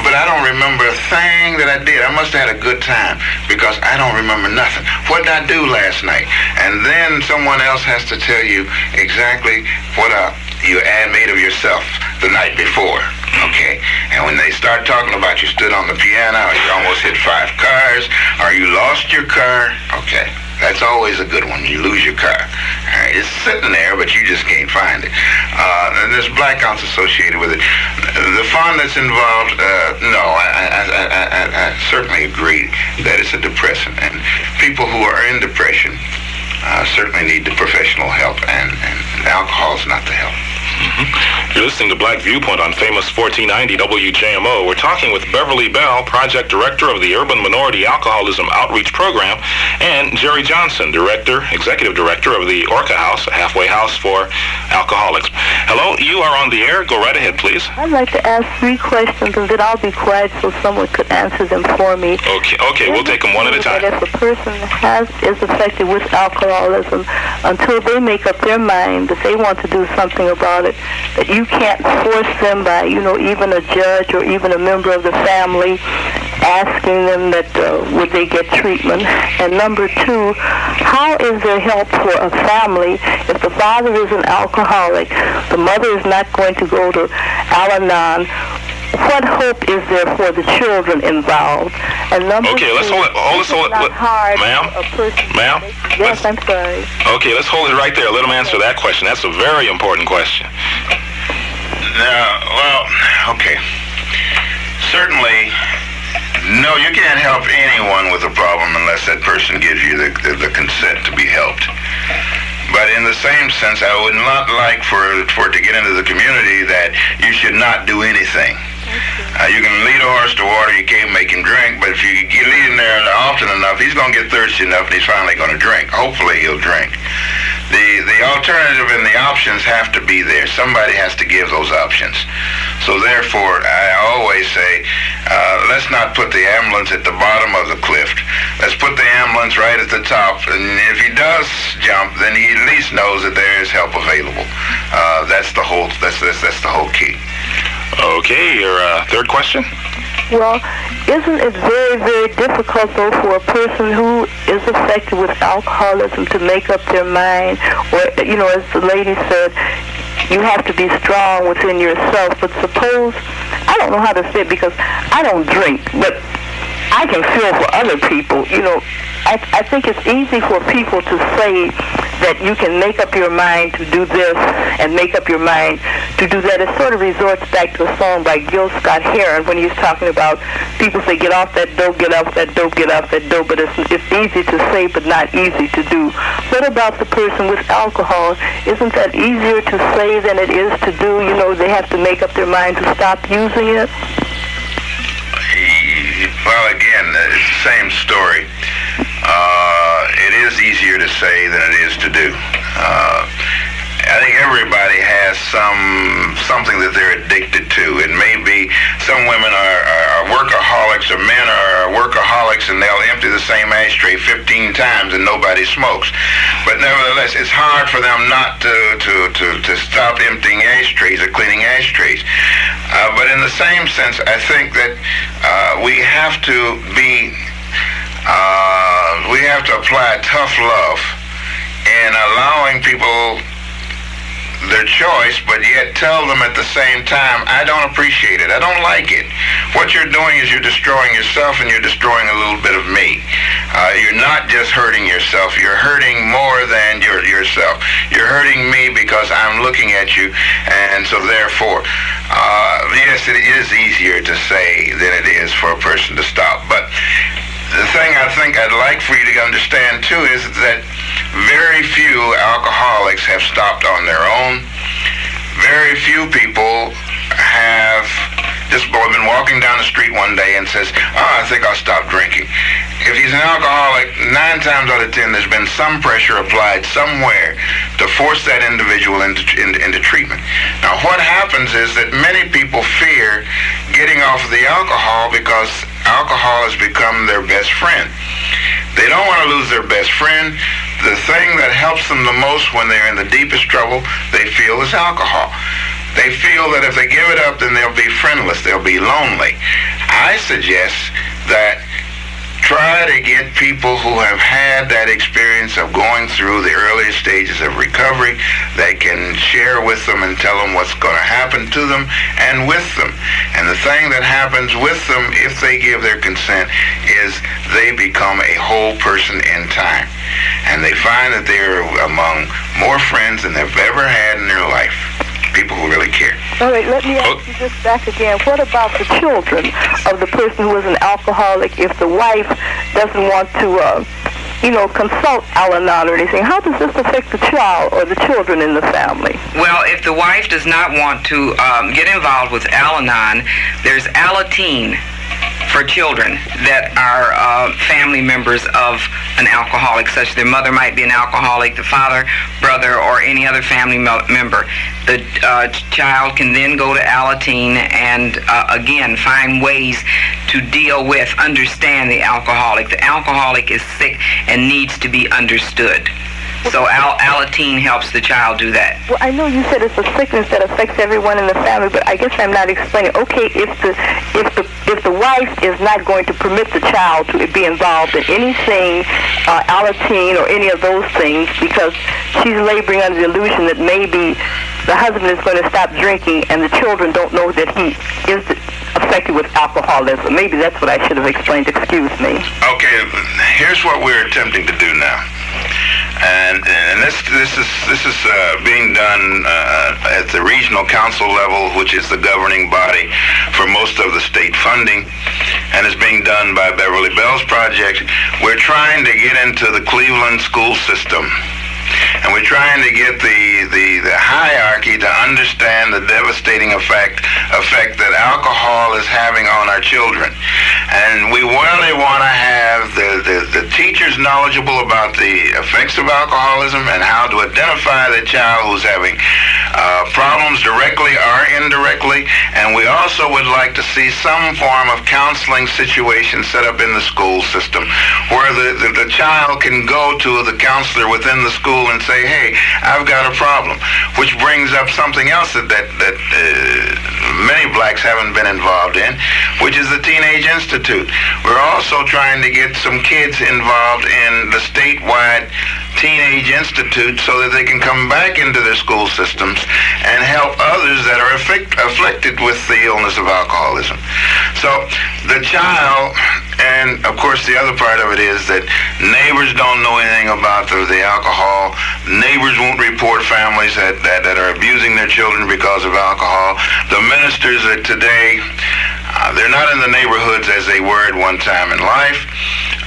Speaker 4: but I don't remember a thing that I did. I must have had a good time because I don't remember nothing. What did I do last night? And then someone else has to tell you exactly what uh, you had made of yourself the night before. Okay? And when they start talking about you stood on the piano, or you almost hit five cars, or you lost your car, okay. That's always a good one. You lose your car. Right, it's sitting there, but you just can't find it. Uh, and there's blackouts associated with it. The fun that's involved, uh, no, I, I, I, I, certainly agree that it's a depressant. And people who are in depression uh, certainly need the professional help, and, and alcohol is not the help.
Speaker 2: You're listening to Black Viewpoint on famous 1490 WJMO. We're talking with Beverly Bell, Project Director of the Urban Minority Alcoholism Outreach Program, and Jerry Johnson, Director, Executive Director of the Orca House, a halfway house for alcoholics. Hello, you are on the air. Go right ahead, please.
Speaker 6: I'd like to ask three questions, and then I'll be quiet so someone could answer them for me.
Speaker 2: Okay, okay, we'll take them one at a time.
Speaker 6: That if a person has is affected with alcoholism, until they make up their mind that they want to do something about it, that you can't force them by, you know, even a judge or even a member of the family asking them that uh, would they get treatment. And number two, how is there help for a family if the father is an alcoholic, the mother is not going to go to Al-Anon, what hope is there for the children involved? And number
Speaker 2: okay, let's hold it. Hold it. Hold it.
Speaker 6: Hard
Speaker 2: ma'am. Ma'am.
Speaker 6: Yes, I'm sorry.
Speaker 2: Okay, let's hold it right there. Let him answer that question. That's a very important question.
Speaker 4: Now, well, okay. Certainly, no, you can't help anyone with a problem unless that person gives you the, the, the consent to be helped. But in the same sense, I would not like for, for it to get into the community that you should not do anything. Uh, you can lead a horse to water, you can't make him drink, but if you, lead him there often enough, he's going to get thirsty enough and he's finally going to drink. Hopefully he'll drink. The, the alternative and the options have to be there. Somebody has to give those options. So therefore, I always say, uh, let's not put the ambulance at the bottom of the cliff. Let's put the ambulance right at the top. And if he does jump, then he at least knows that there is help available. Uh, that's the whole. That's, that's that's the whole key.
Speaker 2: Okay, your uh, third question.
Speaker 6: Well, isn't it very, very difficult, though, for a person who is affected with alcoholism to make up their mind? Or, you know, as the lady said, you have to be strong within yourself. But suppose, I don't know how to say it because I don't drink, but I can feel for other people. You know, I, I think it's easy for people to say that you can make up your mind to do this and make up your mind to do that. It sort of resorts back to a song by Gil Scott Heron when he's talking about people say, get off that dope, get off that dope, get off that dope, but it's, it's easy to say but not easy to do. What about the person with alcohol? Isn't that easier to say than it is to do? You know, they have to make up their mind to stop using it.
Speaker 4: Well, again, it's the same story. Uh, it is easier to say than it is to do. Uh, I think everybody has some something that they're addicted to. It may be some women are, are workaholics or men are workaholics and they'll empty the same ashtray 15 times and nobody smokes. But nevertheless, it's hard for them not to, to, to, to stop emptying ashtrays or cleaning ashtrays. Uh, but in the same sense, I think that uh, we have to be, uh, we have to apply tough love in allowing people their choice, but yet tell them at the same time, I don't appreciate it. I don't like it. What you're doing is you're destroying yourself and you're destroying a little bit of me. Uh, you're not just hurting yourself. You're hurting more than your, yourself. You're hurting me because I'm looking at you, and so therefore, uh, yes, it is easier to say than it is for a person to stop. But the thing I think I'd like for you to understand too is that very few alcoholics have stopped on their own. Very few people have just been walking down the street one day and says, oh, I think I'll stop drinking. If he's an alcoholic, nine times out of ten, there's been some pressure applied somewhere to force that individual into, into, into treatment. Now, what happens is that many people fear getting off of the alcohol because alcohol has become their best friend. They don't want to lose their best friend. The thing that helps them the most when they're in the deepest trouble, they feel is alcohol. They feel that if they give it up, then they'll be friendless. They'll be lonely. I suggest that try to get people who have had that experience of going through the earlier stages of recovery They can share with them and tell them what's going to happen to them and with them. And the thing that happens with them if they give their consent is they become a whole person in time. And they find that they're among more friends than they've ever had in their life people who really care.
Speaker 6: All right, let me ask you this back again. What about the children of the person who is an alcoholic if the wife doesn't want to, uh, you know, consult Al-Anon or anything? How does this affect the child or the children in the family?
Speaker 3: Well, if the wife does not want to um, get involved with Al-Anon, there's Alateen for children that are uh, family members of an alcoholic, such their mother might be an alcoholic, the father, brother, or any other family member. The uh, child can then go to Alateen and uh, again find ways to deal with, understand the alcoholic. The alcoholic is sick and needs to be understood. So Al- Alateen helps the child do that.
Speaker 6: Well, I know you said it's a sickness that affects everyone in the family, but I guess I'm not explaining. Okay, if the if the if the wife is not going to permit the child to be involved in anything, uh, Alateen or any of those things, because she's laboring under the illusion that maybe the husband is going to stop drinking and the children don't know that he is affected with alcoholism. Maybe that's what I should have explained. Excuse me.
Speaker 4: Okay, here's what we're attempting to do now and and this this is this is uh, being done uh, at the regional council level, which is the governing body for most of the state funding, and is being done by Beverly Bell's project. We're trying to get into the Cleveland school system and we're trying to get the, the, the hierarchy to understand the devastating effect effect that alcohol is having on our children. And we really want to have the, the, the teachers knowledgeable about the effects of alcoholism and how to identify the child who's having uh, problems directly or indirectly. And we also would like to see some form of counseling situation set up in the school system where the, the, the child can go to the counselor within the school and say, hey, I've got a problem, which brings up something else that, that, that uh, many blacks haven't been involved in, which is the Teenage Institute. We're also trying to get some kids involved in the statewide Teenage Institute so that they can come back into their school systems and help others that are afflict, afflicted with the illness of alcoholism. So the child And of course, the other part of it is that neighbors don't know anything about the, the alcohol. Neighbors won't report families that, that, that are abusing their children because of alcohol. The ministers today, uh, they're not in the neighborhoods as they were at one time in life.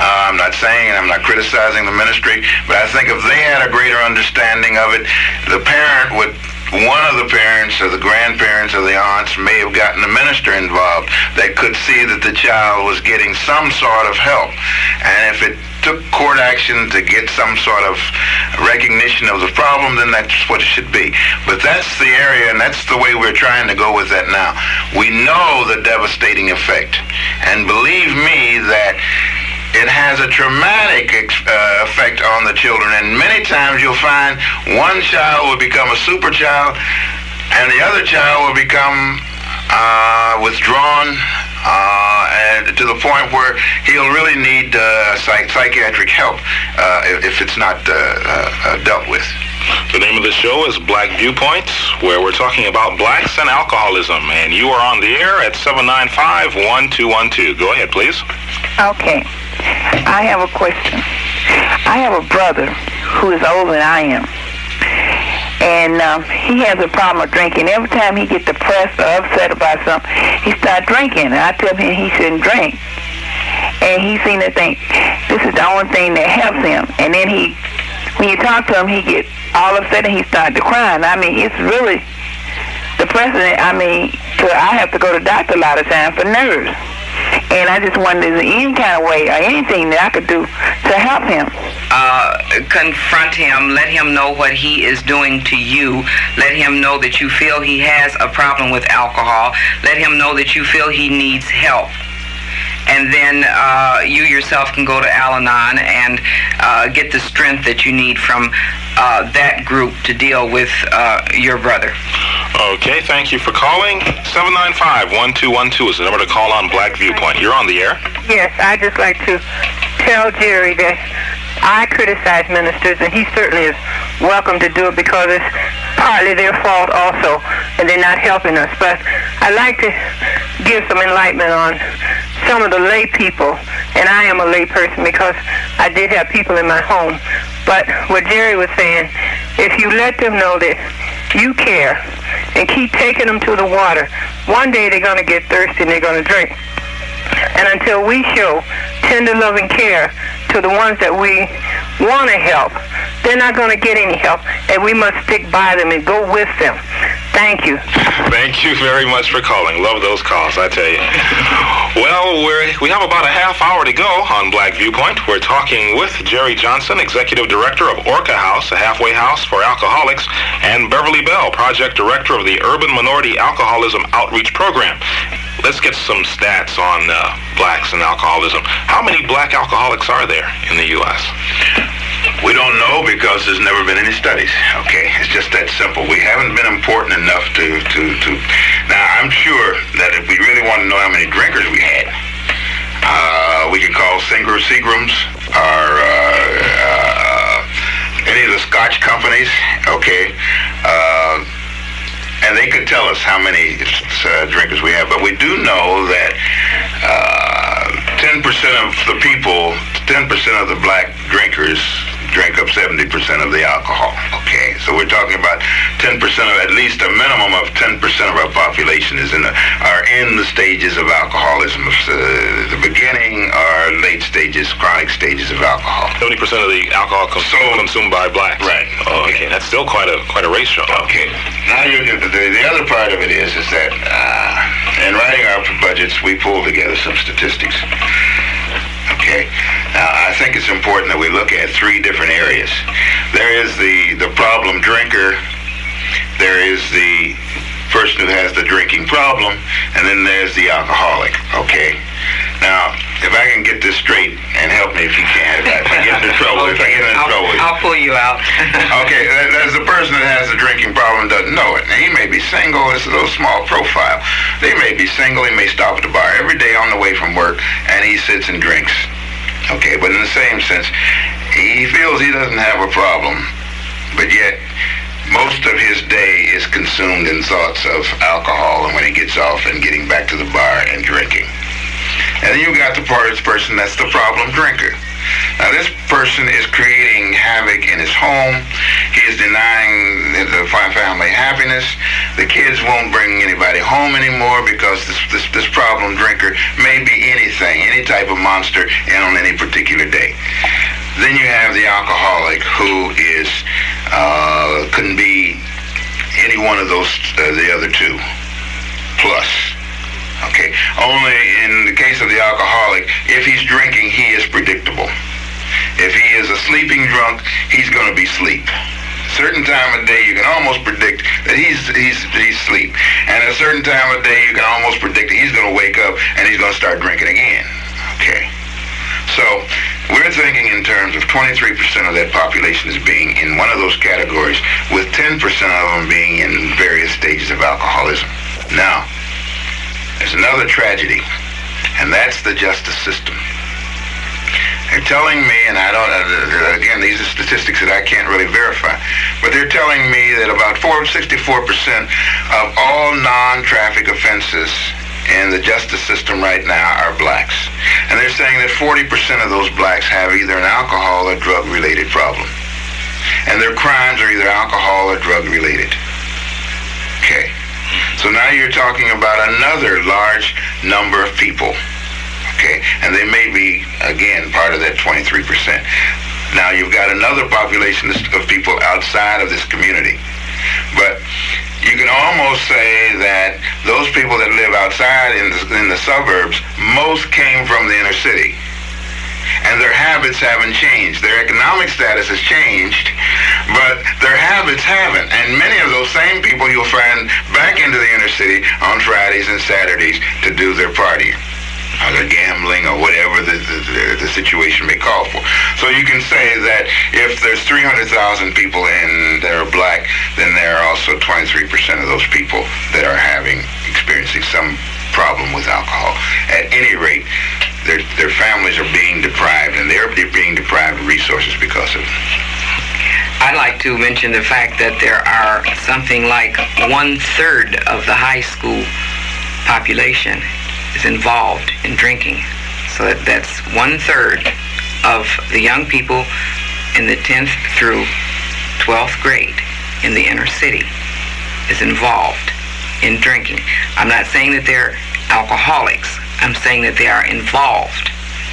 Speaker 4: Uh, I'm not saying, I'm not criticizing the ministry, but I think if they had a greater understanding of it, the parent would one of the parents or the grandparents or the aunts may have gotten a minister involved that could see that the child was getting some sort of help. And if it took court action to get some sort of recognition of the problem, then that's what it should be. But that's the area, and that's the way we're trying to go with that now. We know the devastating effect. And believe me that it has a traumatic uh, effect on the children. And many times you'll find one child will become a super child and the other child will become uh, withdrawn uh, and to the point where he'll really need uh, psych- psychiatric help uh, if, if, it's not uh, uh, dealt with.
Speaker 2: The name of the show is Black Viewpoints, where we're talking about blacks and alcoholism. And you are on the air at 795-1212. Go ahead, please.
Speaker 10: Okay. I have a question. I have a brother who is older than I am. And um, he has a problem with drinking. Every time he gets depressed or upset about something, he starts drinking. And I tell him he shouldn't drink. And he seems to think this is the only thing that helps him. And then he, when you talk to him, he gets all upset and he starts to cry. I mean, it's really depressing. I mean, I have to go to the doctor a lot of times for nerves. And I just wondered, is there any kind of way or anything that I could do to help him?
Speaker 3: Uh, confront him. Let him know what he is doing to you. Let him know that you feel he has a problem with alcohol. Let him know that you feel he needs help and then uh, you yourself can go to Al-Anon and uh, get the strength that you need from uh, that group to deal with uh, your brother.
Speaker 2: Okay, thank you for calling. 795-1212 is the number to call on Black Viewpoint. You're on the air.
Speaker 7: Yes, I'd just like to tell Jerry that I criticize ministers, and he certainly is welcome to do it because it's partly their fault also, and they're not helping us. But I'd like to give some enlightenment on some of the lay people, and I am a lay person because I did have people in my home. But what Jerry was saying, if you let them know that you care and keep taking them to the water, one day they're going to get thirsty and they're going to drink. And until we show tender loving care to the ones that we want to help, they're not going to get any help, and we must stick by them and go with them. Thank you.
Speaker 2: Thank you very much for calling. Love those calls, I tell you. Well, we're, we have about a half hour to go on Black Viewpoint. We're talking with Jerry Johnson, Executive Director of Orca House, a halfway house for alcoholics, and Beverly Bell, Project Director of the Urban Minority Alcoholism Outreach Program. Let's get some stats on uh, blacks and alcoholism. How many black alcoholics are there in the U.S.?
Speaker 4: We don't know because there's never been any studies. Okay, it's just that simple. We haven't been important enough to to to. Now I'm sure that if we really want to know how many drinkers we had, uh, we could call Singer Seagrams or uh, uh, any of the Scotch companies. Okay. And they could tell us how many uh, drinkers we have. But we do know that uh, 10% of the people, 10% of the black drinkers drink up 70% of the alcohol. Okay, so we're talking about 10% of at least a minimum of 10% of our population is in the, are in the stages of alcoholism, uh, the beginning or late stages, chronic stages of alcohol.
Speaker 2: 70% of the alcohol consumed, so, consumed by blacks.
Speaker 4: Right.
Speaker 2: Oh, okay. okay. that's still quite a quite a ratio.
Speaker 4: Okay. Now you, the, the other part of it is is that uh, in writing our budgets, we pulled together some statistics. Okay. Now, I think it's important that we look at three different areas. There is the, the problem drinker. There is the person who has the drinking problem, and then there's the alcoholic. Okay. Now, if I can get this straight, and help me if you can, if I, get into trouble, okay. if I get into
Speaker 3: I'll,
Speaker 4: trouble.
Speaker 3: I'll pull you out.
Speaker 4: okay, there's the person that has a drinking problem doesn't know it. Now, he may be single, it's a little small profile. They may be single, he may stop at the bar every day on the way from work, and he sits and drinks. Okay, but in the same sense, he feels he doesn't have a problem, but yet most of his day is consumed in thoughts of alcohol and when he gets off and getting back to the bar and drinking. And then you got the this person that's the problem drinker. Now, this person is creating havoc in his home. He is denying the family happiness. The kids won't bring anybody home anymore because this, this, this problem drinker may be anything, any type of monster, and on any particular day. Then you have the alcoholic who is uh, couldn't be any one of those, uh, the other two, plus. Okay. Only in the case of the alcoholic, if he's drinking, he is predictable. If he is a sleeping drunk, he's going to be sleep. Certain time of day, you can almost predict that he's he's he's sleep, and at a certain time of day, you can almost predict that he's going to wake up and he's going to start drinking again. Okay. So we're thinking in terms of 23% of that population is being in one of those categories, with 10% of them being in various stages of alcoholism. Now, there's another tragedy, and that's the justice system. They're telling me, and I don't, uh, again, these are statistics that I can't really verify, but they're telling me that about 4, 64% of all non-traffic offenses in the justice system right now are blacks. And they're saying that 40% of those blacks have either an alcohol or drug-related problem. And their crimes are either alcohol or drug-related. Okay. So now you're talking about another large number of people okay? And they may be, again, part of that 23%. Now, you've got another population of people outside of this community. But you can almost say that those people that live outside in the, in the suburbs, most came from the inner city. And their habits haven't changed. Their economic status has changed, but their habits haven't. And many of those same people you'll find back into the inner city on Fridays and Saturdays to do their partying or gambling or whatever the, the, the, situation may call for. So you can say that if there's 300,000 people in that are black, then there are also 23% of those people that are having, experiencing some problem with alcohol. At any rate, their, their families are being deprived and they're being deprived of resources because of it.
Speaker 3: I'd like to mention the fact that there are something like one third of the high school population is involved in drinking. So that, that's one third of the young people in the 10th through 12th grade in the inner city is involved in drinking. I'm not saying that they're alcoholics. I'm saying that they are involved.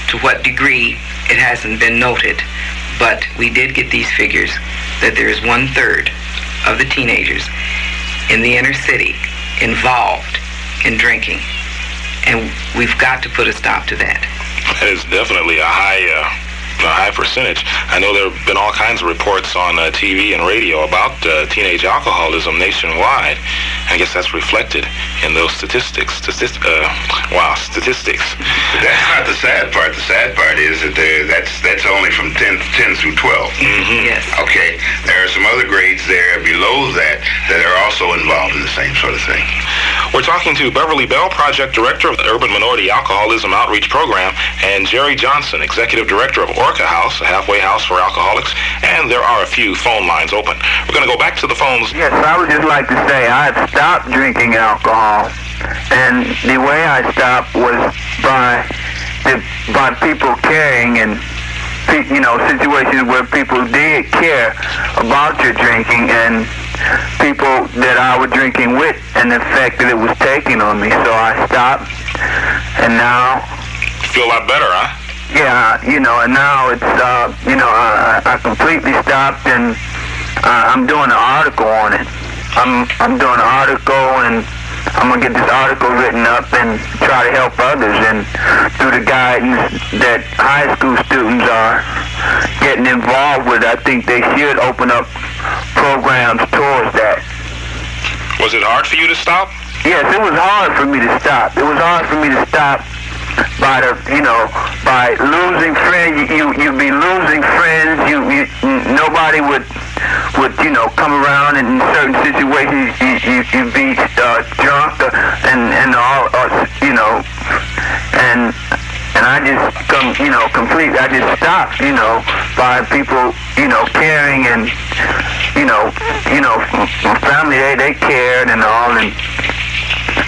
Speaker 3: To what degree, it hasn't been noted. But we did get these figures that there is one third of the teenagers in the inner city involved in drinking and we've got to put a stop to that.
Speaker 2: That is definitely a high, uh, a high percentage. I know there have been all kinds of reports on uh, TV and radio about uh, teenage alcoholism nationwide. I guess that's reflected in those statistics. Statist- uh, wow, statistics.
Speaker 4: But that's not the sad part. The sad part is that that's that's only from 10, 10 through 12.
Speaker 3: Mm-hmm. Yes.
Speaker 4: Okay. There are some other grades there below that that are also involved in the same sort of thing.
Speaker 2: We're talking to Beverly Bell, Project Director of the Urban Minority Alcoholism Outreach Program, and Jerry Johnson, Executive Director of House, a halfway house for alcoholics, and there are a few phone lines open. We're going to go back to the phones.
Speaker 11: Yes, I would just like to say I've stopped drinking alcohol, and the way I stopped was by the, by people caring and you know situations where people did care about your drinking and people that I was drinking with and the effect that it was taking on me. So I stopped, and now
Speaker 2: feel a lot better, huh?
Speaker 11: Yeah, you know, and now it's uh, you know I, I completely stopped, and uh, I'm doing an article on it. I'm I'm doing an article and I'm gonna get this article written up and try to help others. And through the guidance that high school students are getting involved with, I think they should open up programs towards that.
Speaker 2: Was it hard for you to stop?
Speaker 11: Yes, it was hard for me to stop. It was hard for me to stop by the you know by losing friends. You you be losing friends. You, you nobody would would you know come around in certain situations you you, you be uh, drunk and and all uh, you know. And and I just come, you know, completely. I just stopped, you know, by people, you know, caring and, you know, you know, my family they they cared and all, and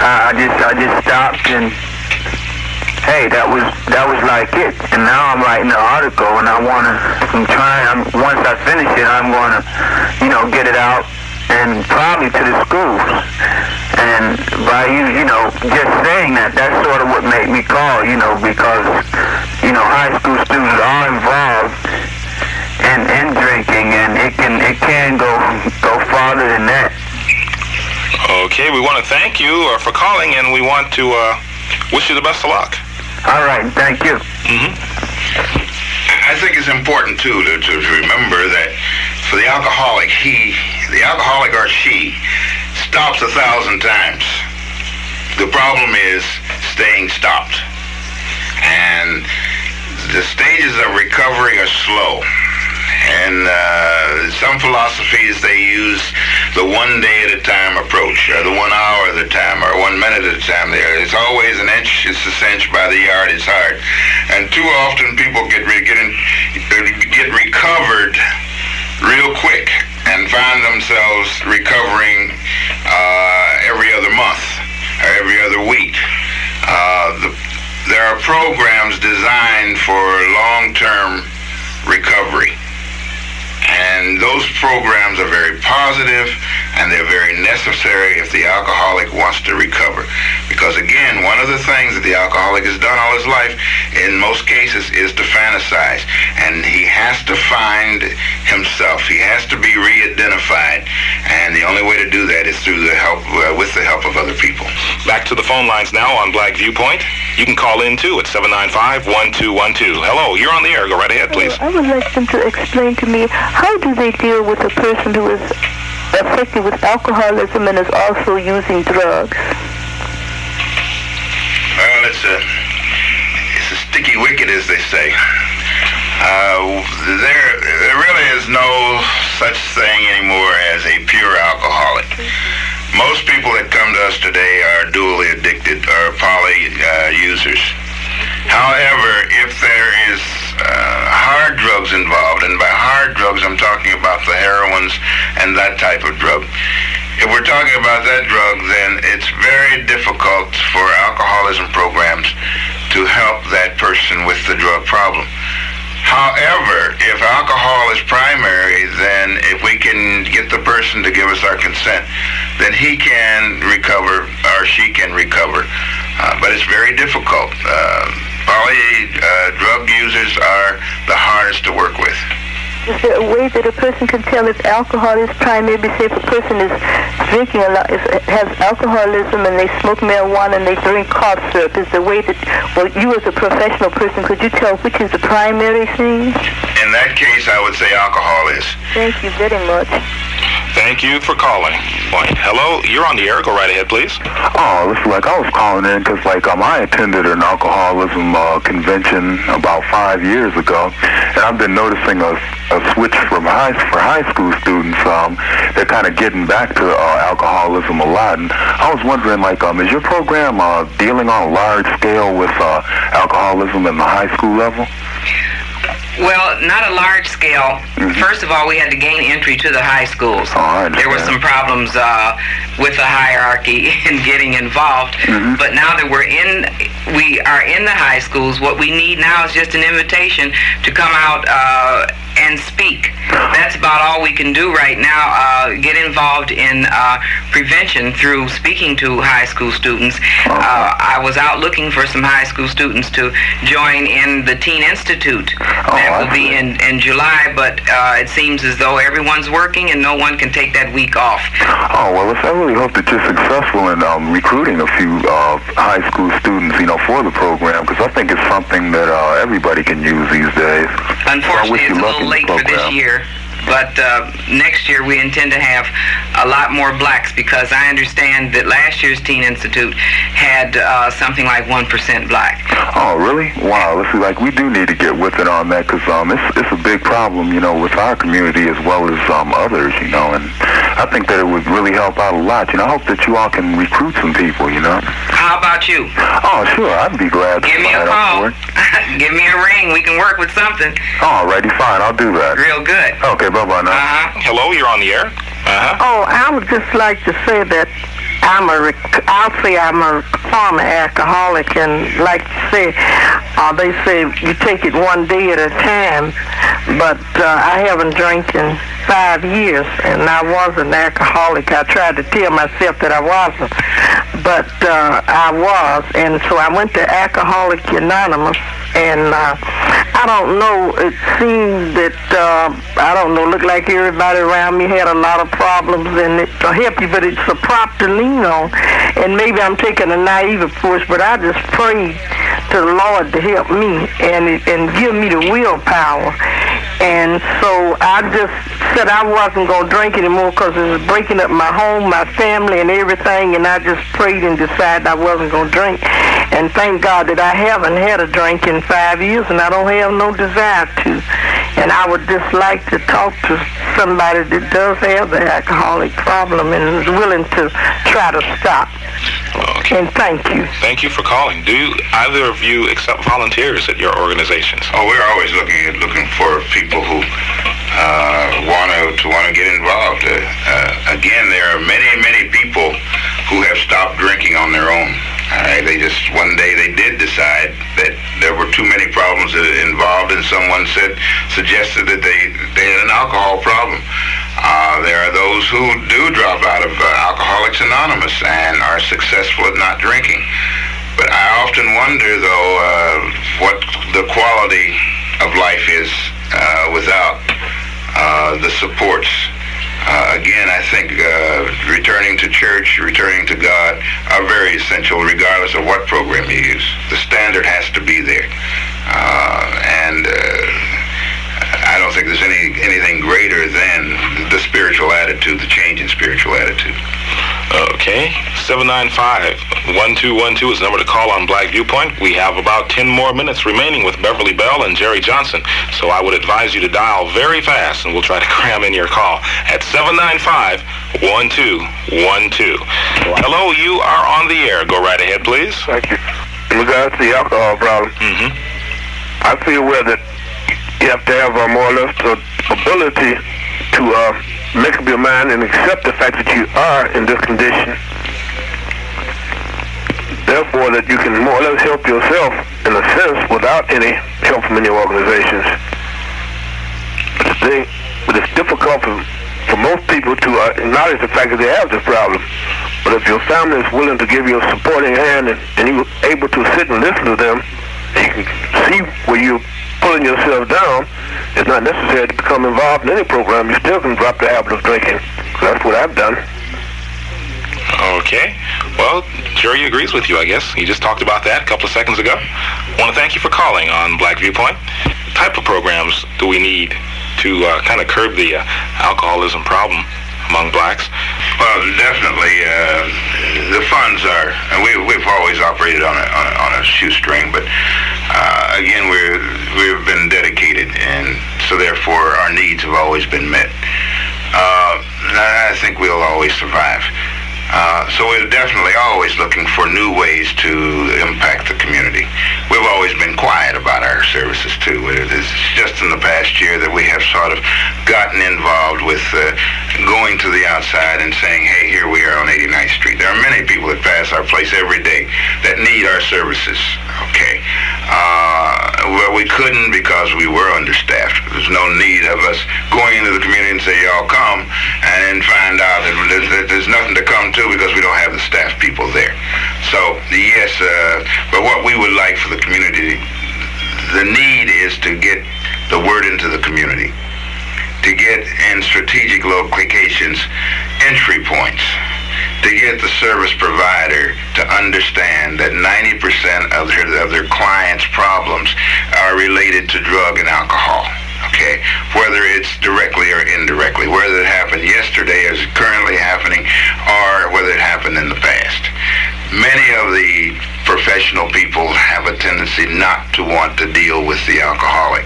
Speaker 11: I, I just I just stopped and hey, that was that was like it. And now I'm writing an article, and I wanna, I'm trying. I'm once I finish it, I'm gonna, you know, get it out and probably to the schools. And by you, you know, just saying that, that's sort of what made me call, you know, because, you know, high school students are involved in, in drinking, and it can it can go go farther than that.
Speaker 2: Okay, we want to thank you uh, for calling, and we want to uh, wish you the best of luck.
Speaker 11: All right, thank you.
Speaker 2: Mm-hmm.
Speaker 4: I think it's important too to, to remember that for the alcoholic, he, the alcoholic or she, stops a thousand times. The problem is staying stopped. And the stages of recovery are slow. And uh, some philosophies they use the one day at a time approach, or the one hour at a time, or one minute at a time. It's always an inch. It's a cinch by the yard. It's hard, and too often people get re- get in, get recovered real quick and find themselves recovering uh, every other month or every other week. Uh, the, there are programs designed for long-term recovery. And those programs are very positive and they're very necessary if the alcoholic wants to recover. Because again, one of the things that the alcoholic has done all his life, in most cases, is to fantasize. And he has to find himself. He has to be re-identified. And the only way to do that is through the help, uh, with the help of other people.
Speaker 2: Back to the phone lines now on Black Viewpoint. You can call in too at 795-1212. Hello, you're on the air. Go right ahead, please.
Speaker 6: I would like them to explain to me how do they deal with a person who is affected with alcoholism and is also using drugs?
Speaker 4: Well, it's a it's a sticky wicket, as they say. Uh, there, there really is no such thing anymore as a pure alcoholic. Most people that come to us today are dually addicted or poly uh, users. However, if there is uh, hard drugs involved, and by hard drugs I'm talking about the heroins and that type of drug. If we're talking about that drug, then it's very difficult for alcoholism programs to help that person with the drug problem. However, if alcohol is primary, then if we can get the person to give us our consent, then he can recover or she can recover. Uh, but it's very difficult. Uh, poly uh, drug users are the hardest to work with.
Speaker 6: Is there a way that a person can tell if alcohol is primary? Maybe say if a person is drinking a lot, is, has alcoholism and they smoke marijuana and they drink cough syrup, is there a way that, well, you as a professional person, could you tell which is the primary thing?
Speaker 4: In that case, I would say alcohol is.
Speaker 6: Thank you very much.
Speaker 2: Thank you for calling. Point. Hello, you're on the air. Go right ahead, please.
Speaker 5: Oh, it's like I was calling in because like um, I attended an alcoholism uh, convention about five years ago, and I've been noticing a, a switch from high for high school students. Um, they're kind of getting back to uh, alcoholism a lot, and I was wondering like um, is your program uh, dealing on a large scale with uh, alcoholism in the high school level?
Speaker 3: Well, not a large scale. First of all, we had to gain entry to the high schools. there were some problems uh, with the hierarchy in getting involved. But now that we're in, we are in the high schools. What we need now is just an invitation to come out uh, and speak. That's about all we can do right now. Uh, get involved in uh, prevention through speaking to high school students. Uh, I was out looking for some high school students to join in the Teen Institute. that will be in, in July, but uh, it seems as though everyone's working and no one can take that week off.
Speaker 5: Oh well, I really hope that you're successful in um, recruiting a few uh, high school students, you know, for the program because I think it's something that uh, everybody can use these days.
Speaker 3: Unfortunately,
Speaker 5: I wish you luck
Speaker 3: little late for this year. But uh, next year we intend to have a lot more blacks because I understand that last year's Teen Institute had uh, something like 1% black.
Speaker 5: Oh, really? Wow. Let's see. Like, we do need to get with it on that because um, it's it's a big problem, you know, with our community as well as um others, you know. And I think that it would really help out a lot. You know, I hope that you all can recruit some people, you know.
Speaker 3: How about you?
Speaker 5: Oh, sure. I'd be glad to
Speaker 3: Give me a call. Give me a ring. We can work with something.
Speaker 5: All righty, fine. I'll do that.
Speaker 3: Real good.
Speaker 5: Okay. Bye bye now.
Speaker 3: Uh-huh.
Speaker 2: Hello, you're on the air. Uh-huh.
Speaker 9: Oh, I would just like to say that
Speaker 7: I'm a, I'll say I'm a former alcoholic, and like to say, uh, they say you take it one day at a time, but uh, I haven't drank in five years, and I was an alcoholic. I tried to tell myself that I wasn't, but uh, I was, and so I went to Alcoholic Anonymous, and uh, I don't know. It seemed that uh, I don't know. Looked like everybody around me had a lot of problems, and it to help you, but it's a prop to lean on. And maybe I'm taking a naive approach, but I just pray to the Lord to help me and and give me the willpower. And so I just said I wasn't going to drink anymore because it was breaking up my home, my family, and everything. And I just prayed and decided I wasn't going to drink. And thank God that I haven't had a drink in five years, and I don't have no desire to. And I would just like to talk to somebody that does have the alcoholic problem and is willing to try to stop.
Speaker 2: Okay.
Speaker 7: And thank you.
Speaker 2: Thank you for calling. Do either of you accept volunteers at your organizations?
Speaker 4: Oh, we're always looking at looking for people who uh, want to to want to get involved. Uh, uh, again, there are many many people who have stopped drinking on their own. Right, they just one day they did decide that there were too many problems involved, and someone said suggested that they they had an alcohol problem. Uh, there are those who do drop out of uh, Alcoholics Anonymous and are successful at not drinking. But I often wonder, though, uh, what the quality of life is uh, without uh, the supports uh, again, I think uh, returning to church, returning to God are very essential regardless of what program you use. The standard has to be there. Uh, and uh, I don't think there's any anything greater than the spiritual attitude, the change in spiritual attitude.
Speaker 2: Okay. 795-1212 is the number to call on Black Viewpoint. We have about 10 more minutes remaining with Beverly Bell and Jerry Johnson. So I would advise you to dial very fast and we'll try to cram in your call at 795-1212. Hello, you are on the air. Go right ahead, please.
Speaker 12: Thank you. In regards to the alcohol problem,
Speaker 2: Mm-hmm.
Speaker 12: I feel well that you have to have uh, more or less the ability to uh, make up your mind and accept the fact that you are in this condition. Therefore, that you can more or less help yourself in a sense without any help from any organizations. But thing, but it's difficult for, for most people to uh, acknowledge the fact that they have this problem. But if your family is willing to give you a supporting hand and, and you're able to sit and listen to them, you can see where you're pulling yourself down, it's not necessary to become involved in any program. You still can drop the habit of drinking. That's what I've done.
Speaker 2: Okay. Well, Jerry agrees with you, I guess. He just talked about that a couple of seconds ago. I want to thank you for calling on Black Viewpoint. What type of programs do we need to uh, kind of curb the uh, alcoholism problem among blacks?
Speaker 4: Well, definitely, uh, the funds are. We, we've always operated on a, on a, on a shoestring, but uh, again, we're we've been dedicated, and so therefore our needs have always been met. Uh, I think we'll always survive. Uh, so we're definitely always looking for new ways to impact the community. We've always been quiet about our services too. It's just in the past year that we have sort of gotten involved with uh, going to the outside and saying, hey, here we are on 89th Street. There are many people that pass our place every day that need our services. Okay. Uh, well, we couldn't because we were understaffed. There's no need of us going into the community and say, y'all come, and find out that there's nothing to come to because we don't have the staff people there. So, yes, uh, but what we would like for the community, the need is to get the word into the community, to get in strategic locations entry points, to get the service provider to understand that 90% of their, of their clients' problems are related to drug and alcohol okay, whether it's directly or indirectly, whether it happened yesterday as currently happening, or whether it happened in the past. Many of the professional people have a tendency not to want to deal with the alcoholic.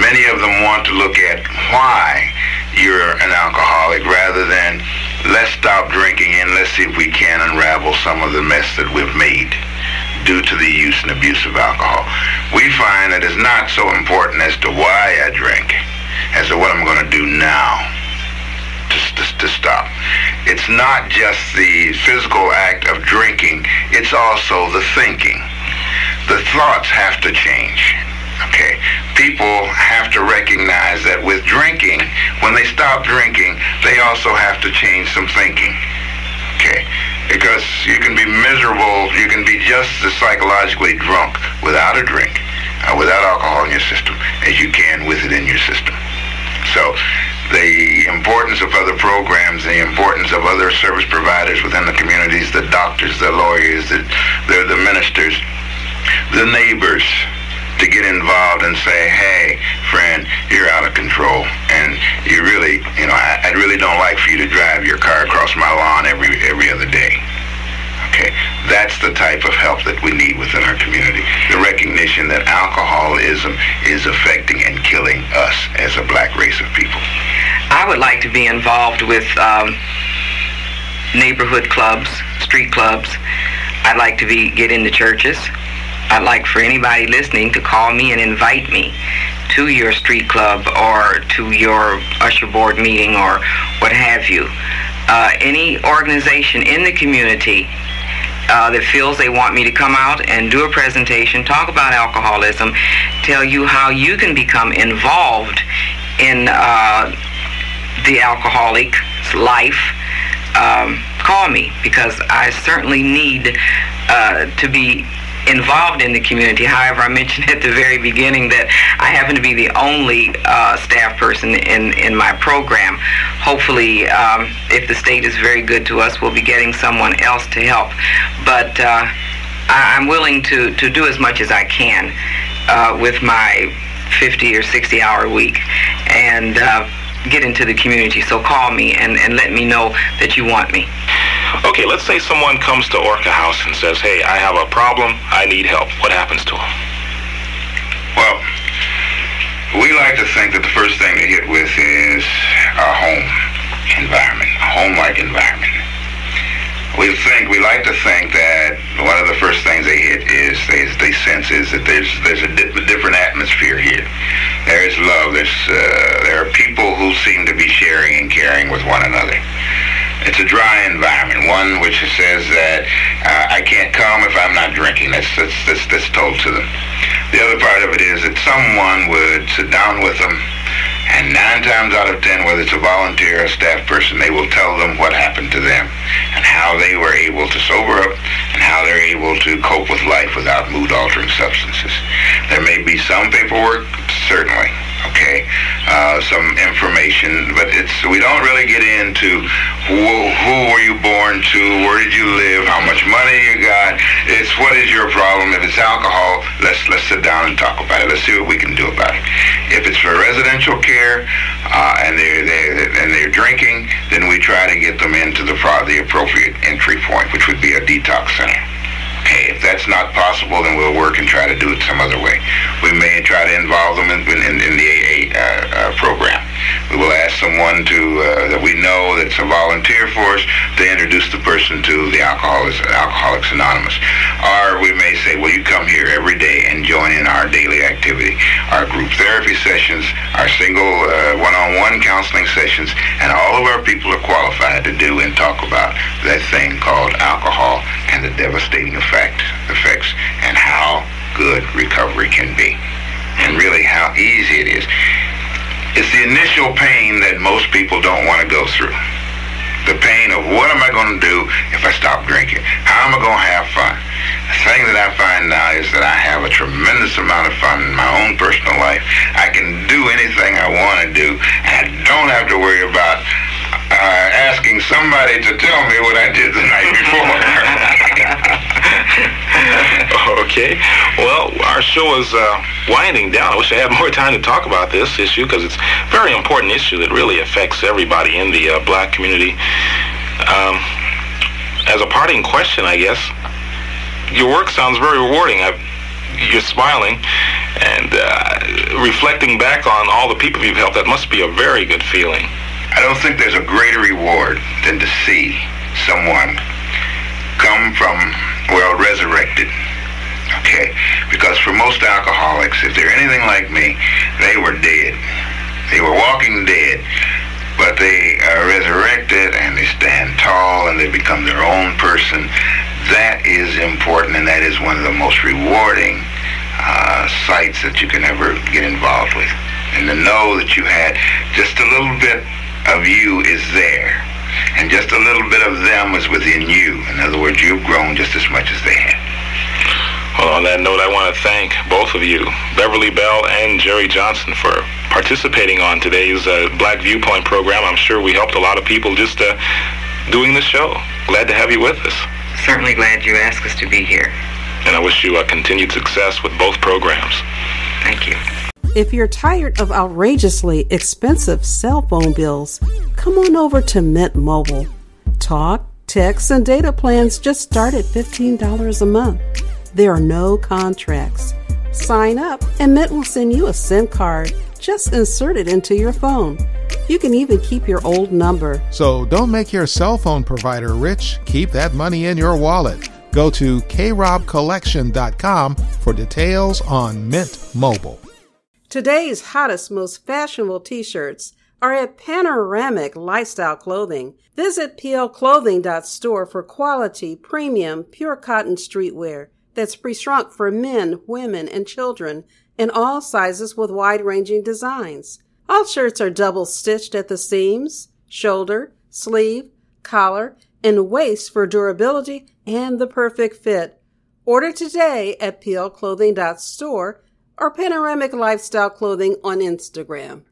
Speaker 4: Many of them want to look at why you're an alcoholic rather than let's stop drinking and let's see if we can unravel some of the mess that we've made due to the use and abuse of alcohol. We find that it's not so important as to why I drink as to what I'm going to do now to, to, to stop. It's it's not just the physical act of drinking, it's also the thinking. The thoughts have to change. Okay, people have to recognize that with drinking, when they stop drinking, they also have to change some thinking. Okay, because you can be miserable, you can be just as psychologically drunk without a drink, uh, without alcohol in your system, as you can with it in your system. So the importance of other programs, the importance of other service providers within the communities, the doctors, the lawyers, the, the, the ministers, the neighbors, to get involved and say, hey, friend, you're out of control. And you really, you know, I, I really don't like for you to drive your car across my lawn every every other day. Okay, that's the type of help that we need within our community. The recognition that alcoholism is affecting and killing us as a black race of people.
Speaker 3: I would like to be involved with um, neighborhood clubs, street clubs. I'd like to be get into churches. I'd like for anybody listening to call me and invite me to your street club or to your usher board meeting or what have you. Uh, any organization in the community uh, that feels they want me to come out and do a presentation, talk about alcoholism, tell you how you can become involved in uh, the alcoholic's life, um, call me because I certainly need uh, to be involved in the community. However, I mentioned at the very beginning that I happen to be the only uh, staff person in, in my program. Hopefully, um, if the state is very good to us, we'll be getting someone else to help. But uh, I, am willing to, to do as much as I can uh, with my 50 or 60 hour week. And uh, get into the community. So call me and, and let me know that you want me.
Speaker 2: Okay, let's say someone comes to Orca House and says, hey, I have a problem, I need help. What happens to them?
Speaker 4: Well, we like to think that the first thing to hit with is our home environment, a home-like environment. We think we like to think that one of the first things they hit is they, they sense is that there's there's a, di- different atmosphere here. There is love. There's uh, there are people who seem to be sharing and caring with one another. It's a dry environment, one which says that uh, I can't come if I'm not drinking. That's, that's, that's, that's told to them. The other part of it is that someone would sit down with them, and nine times out of ten, whether it's a volunteer or a staff person, they will tell them what happened to them and how they were able to sober up and how they're able to cope with life without mood-altering substances. There may be some paperwork, certainly, okay, uh, some information, but it's we don't really get into who, who were you born to, where did you live, how much money you got. It's what is your problem. If it's alcohol, let's let's sit down and talk about it. Let's see what we can do about it. If it's for residential care uh, and they're, they're and they're drinking, then we try to get them into the the appropriate entry point, which would be a detox center. Okay, if that's not possible, then we'll work and try to do it some other way. We may try to involve them in, in, in the AA uh, uh, program. We will ask someone to uh, that we know that's a volunteer for us to introduce the person to the Alcoholics, Alcoholics Anonymous. Or we may say, well, you come here every day and join in our daily activity, our group therapy sessions, our single uh, one-on-one counseling sessions, and all of our people are qualified to do and talk about that thing called alcohol and the devastating effect, effects and how good recovery can be and really how easy it is. It's the initial pain that most people don't want to go through. The pain of what am I going to do if I stop drinking? How am I going to have fun? The thing that I find now is that I have a tremendous amount of fun in my own personal life. I can do anything I want to do, and I don't have to worry about uh, asking somebody to tell me what I did the night before.
Speaker 2: okay. Well, our show is uh, winding down. I wish I had more time to talk about this issue because it's a very important issue that really affects everybody in the uh, black community. Um, as a parting question, I guess, your work sounds very rewarding. I've, you're smiling and uh, reflecting back on all the people you've helped. That must be a very good feeling.
Speaker 4: I don't think there's a greater reward than to see someone come from, well, resurrected. Okay? Because for most alcoholics, if they're anything like me, they were dead. They were walking dead. But they are resurrected and they stand tall and they become their own person. That is important, and that is one of the most rewarding uh, that you can ever get involved with. And to know that you had just a little bit of you is there, and just a little bit of them is within you. In other words, you've grown just as much as they have.
Speaker 2: Well, on that note, I want to thank both of you, Beverly Bell and Jerry Johnson, for participating on today's uh, Black Viewpoint program. I'm sure we helped a lot of people just uh, doing the show. Glad to have you with us.
Speaker 3: Certainly glad you asked us to be here.
Speaker 2: And I wish you a continued success with both programs.
Speaker 3: Thank you.
Speaker 13: If you're tired of outrageously expensive cell phone bills, come on over to Mint Mobile. Talk, text, and data plans just start at $15 a month. There are no contracts. Sign up and Mint will send you a SIM card. Just insert it into your phone. You can even keep your old number.
Speaker 14: So don't make your cell phone provider rich. Keep that money in your wallet. Go to krobcollection.com for details on Mint Mobile.
Speaker 13: Today's hottest, most fashionable t shirts are at Panoramic Lifestyle Clothing. Visit plclothing.store for quality, premium, pure cotton streetwear that's pre-shrunk for men, women, and children in all sizes with wide-ranging designs. All shirts are double stitched at the seams, shoulder, sleeve, collar, and waist for durability and the perfect fit. Order today at plclothing.store or Panoramic Lifestyle Clothing on Instagram.